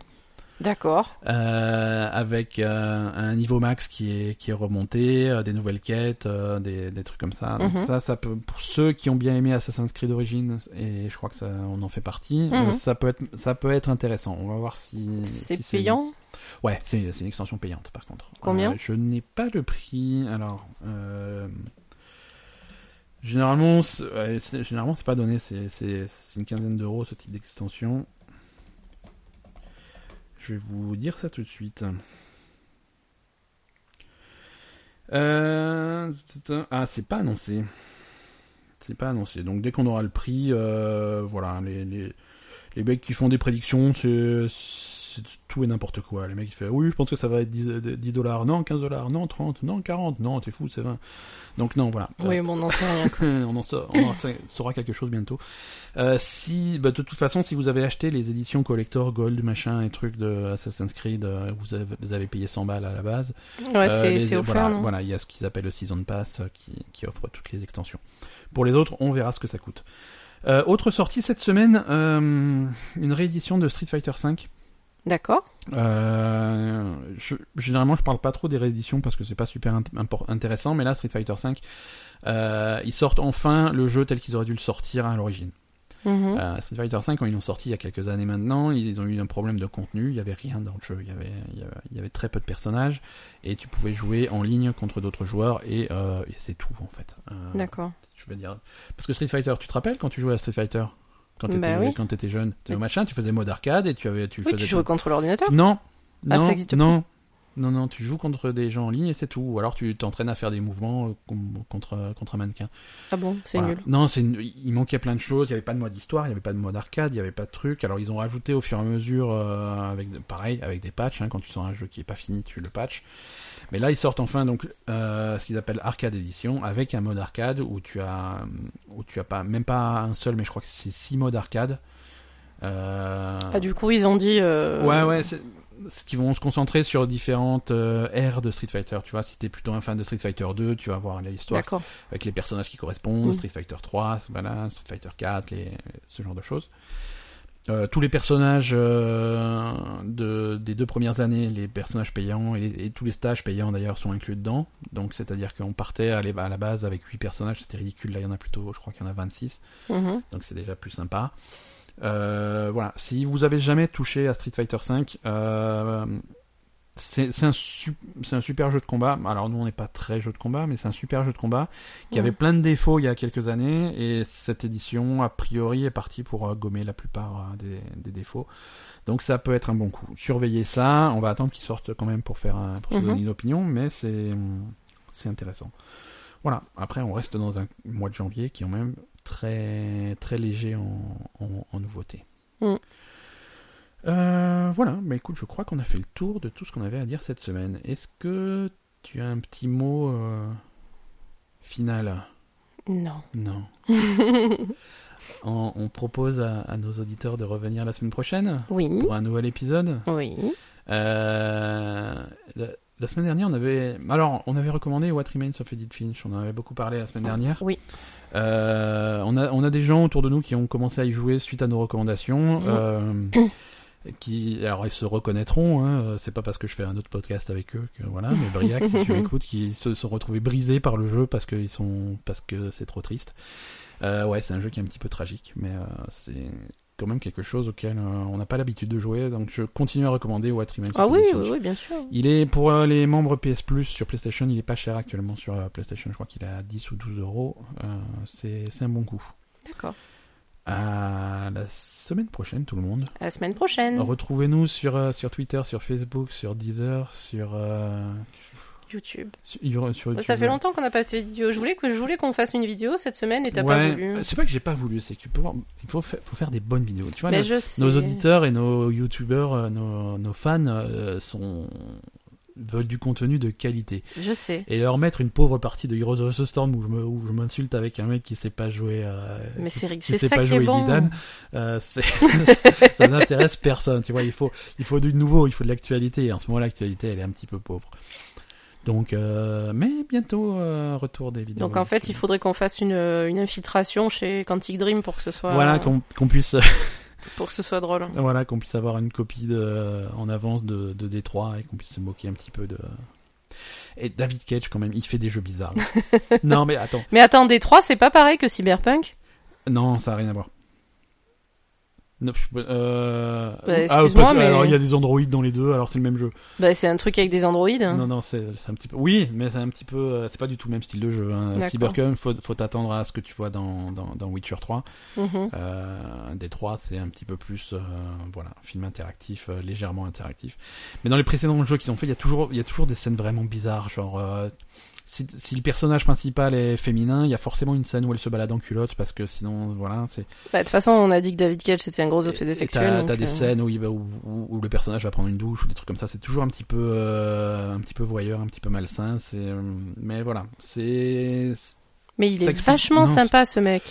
D'accord. Euh, avec euh, un niveau max qui est qui est remonté, des nouvelles quêtes, des, des trucs comme ça. Donc Mhm. ça, ça peut pour ceux qui ont bien aimé Assassin's Creed Origins et je crois que ça on en fait partie, Mhm. ça peut être ça peut être intéressant. On va voir si C'est si payant? Ouais, c'est une extension payante par contre. Combien? Je n'ai pas le prix. Alors euh, généralement c'est généralement c'est pas donné, c'est une quinzaine d'euros ce type d'extension. Je vais vous dire ça tout de suite. Euh... Ah, c'est pas annoncé. C'est pas annoncé. Donc dès qu'on aura le prix, euh, voilà, les, les, les mecs qui font des prédictions, c'est c'est tout et n'importe quoi. Les mecs qui font oui, je pense que ça va être 10 dollars, non, 15 dollars, non, 30, non, 40, non, t'es fou, c'est 20. Donc non, voilà. Oui, bon, on en sait rien. on en, saura, on en saura quelque chose bientôt. Euh, si, bah, de toute façon, si vous avez acheté les éditions collector, gold, machin et trucs de Assassin's Creed, euh, vous, avez, vous avez payé 100 balles à la base. Ouais, euh, c'est offert. Voilà, non voilà, il y a ce qu'ils appellent le Season Pass euh, qui, qui offre toutes les extensions. Pour les autres, on verra ce que ça coûte. Euh, autre sortie cette semaine, euh, une réédition de Street Fighter V. D'accord. Euh, je, généralement, je parle pas trop des rééditions parce que c'est pas super int intéressant, mais là, Street Fighter V, euh, ils sortent enfin le jeu tel qu'ils auraient dû le sortir à l'origine. Mm -hmm. euh, Street Fighter V, quand ils l'ont sorti il y a quelques années maintenant, ils ont eu un problème de contenu. Il y avait rien dans le jeu. Il y avait, il y avait, il y avait très peu de personnages et tu pouvais jouer en ligne contre d'autres joueurs et, et c'est tout en fait. D'accord. Je veux dire, parce que Street Fighter, tu te rappelles quand tu jouais à Street Fighter? Quand tu Bah étais, oui. t'étais jeune, tu machin, tu faisais mode arcade et tu avais, tu Oui, faisais tu jouais contre l'ordinateur? Non, Ah, non, ça existe non, non, non, tu joues contre des gens en ligne et c'est tout. Ou alors tu t'entraînes à faire des mouvements euh, contre contre un mannequin. Ah bon, c'est Voilà. nul. Non, c'est il manquait plein de choses. Il y avait pas de mode histoire, il y avait pas de mode arcade, il y avait pas de trucs. Alors ils ont rajouté au fur et à mesure euh, avec pareil avec des patchs. hein. quand tu sens un jeu qui est pas fini, tu le patch. Mais là ils sortent enfin donc euh, ce qu'ils appellent arcade edition avec un mode arcade où tu as où tu as pas même pas un seul, mais je crois que c'est six modes arcade. Euh, Ah, du coup, ils ont dit. Euh... Ouais, ouais, ce qu'ils vont se concentrer sur différentes euh, ères de Street Fighter. Tu vois, si t'es plutôt un fan de Street Fighter 2, tu vas voir l'histoire avec les personnages qui correspondent, Mm. Street Fighter 3, voilà, Street Fighter 4, les, ce genre de choses. Euh, tous les personnages euh, de, des deux premières années, les personnages payants et, les- et tous les stages payants d'ailleurs sont inclus dedans. Donc c'est-à-dire qu'on partait à, les- à la base avec 8 personnages, c'était ridicule, là il y en a plutôt, je crois qu'il y en a 26 Mhm. donc c'est déjà plus sympa. Euh, voilà, si vous avez jamais touché à Street Fighter V, euh, c'est un, su- un super jeu de combat. Alors nous on n'est pas très jeu de combat, mais c'est un super jeu de combat qui avait plein de défauts il y a quelques années et cette édition a priori est partie pour euh, gommer la plupart euh, des, des défauts. Donc ça peut être un bon coup. Surveillez ça. On va attendre qu'il sorte quand même pour faire un- pour se Mhm. donner une opinion, mais c'est c'est intéressant. Voilà. Après on reste dans un mois de janvier qui est quand même très très léger en, en, en nouveauté. Mm. Euh, voilà, bah écoute, je crois qu'on a fait le tour de tout ce qu'on avait à dire cette semaine. Est-ce que tu as un petit mot euh, final? Non. Non. on, on propose à, à nos auditeurs de revenir la semaine prochaine Oui. pour un nouvel épisode. Oui. Euh, la, la semaine dernière, on avait, alors, on avait recommandé What Remains of Edith Finch. On en avait beaucoup parlé la semaine dernière. Oui. On a, on a des gens autour de nous qui ont commencé à y jouer suite à nos recommandations. Mhm. Euh, qui, alors ils se reconnaîtront. Hein, c'est pas parce que je fais un autre podcast avec eux que voilà. Mais Briac, si tu m'écoutes, qui se sont retrouvés brisés par le jeu parce qu'ils sont, parce que c'est trop triste. Euh, ouais, c'est un jeu qui est un petit peu tragique, mais euh, c'est quand même quelque chose auquel euh, on n'a pas l'habitude de jouer. Donc je continue à recommander What Remains Ah oui, oui, oui, bien sûr. Il est pour euh, les membres PS Plus sur PlayStation, il est pas cher actuellement sur euh, PlayStation. Je crois qu'il est à 10 ou 12 euros. Euh, c'est c'est un bon coup. D'accord. À la semaine prochaine, tout le monde. À la semaine prochaine. Retrouvez-nous sur euh, sur Twitter, sur Facebook, sur Deezer, sur euh, YouTube. sur, sur YouTube. Ça fait longtemps qu'on n'a pas fait de vidéo. Je voulais que je voulais qu'on fasse une vidéo cette semaine et t'as pas Ouais, voulu. C'est pas que j'ai pas voulu, c'est que pour- il faut faire, faut faire des bonnes vidéos. Tu vois, Mais nos, je sais. nos auditeurs et nos youtubeurs, euh, nos, nos fans euh, sont veulent du contenu de qualité. Je sais. et leur mettre une pauvre partie de Heroes of the Storm où je me où je m'insulte avec un mec qui sait pas jouer euh, Mais c'est qui c'est sait ça pas qui est jouer bon. Illidan, euh, c'est- ça n'intéresse personne tu vois il faut il faut du nouveau il faut de l'actualité et en ce moment l'actualité elle est un petit peu pauvre donc euh, mais bientôt euh, retour des vidéos Donc en fait, il faudrait qu'on fasse une, une infiltration chez Quantic Dream pour que ce soit voilà qu'on qu'on puisse pour que ce soit drôle. voilà qu'on puisse avoir une copie de en avance de de Détroit et qu'on puisse se moquer un petit peu de et David Cage quand même il fait des jeux bizarres non mais attends Mais attends, D3, c'est pas pareil que Cyberpunk? Non, ça n'a rien à voir. Non, euh... Bah, ah, excuse-moi, parce- mais- Alors il y a des androïdes dans les deux, alors c'est le même jeu. Bah c'est un truc avec des androïdes. Non, non, c'est un petit peu. Oui, mais c'est un petit peu. euh, C'est pas du tout le même style de jeu. Hein. Cyberpunk, faut, faut t'attendre à ce que tu vois dans, dans, dans Witcher 3. Mhm. Euh, D3, c'est un petit peu plus, euh, voilà, film interactif, euh, légèrement interactif. Mais dans les précédents jeux qu'ils ont fait, il y a toujours, il y a toujours des scènes vraiment bizarres, genre. Si, si le personnage principal est féminin, il y a forcément une scène où elle se balade en culotte parce que sinon, voilà, c'est. Bah, de toute façon, on a dit que David Cage c'était un gros obsédé sexuel. T'as donc, t'as des euh, scènes où, il va, où, où- où le personnage va prendre une douche ou des trucs comme ça. C'est toujours un petit peu, euh, un petit peu voyeur, un petit peu malsain. C'est, euh, mais voilà, c'est. Mais il est Sex- vachement non, sympa ce mec.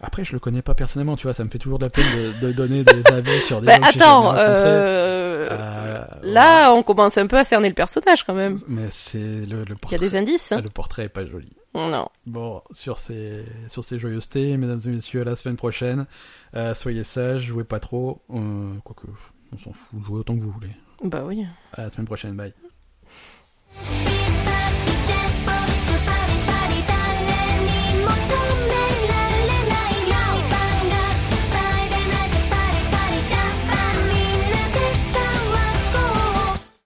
Après, je le connais pas personnellement, tu vois. Ça me fait toujours de la peine de, de donner des avis sur des Bah, gens attends, euh... Euh, là, on commence un peu à cerner le personnage quand même. Mais c'est le, le Il y a portrait. des indices. hein. Le portrait est pas joli. Non. Bon, sur ces, sur ces joyeusetés, mesdames et messieurs, à la semaine prochaine. Euh, soyez sages, jouez pas trop. Euh, quoique, on s'en fout, jouez autant que vous voulez. Bah oui. À la semaine prochaine, bye.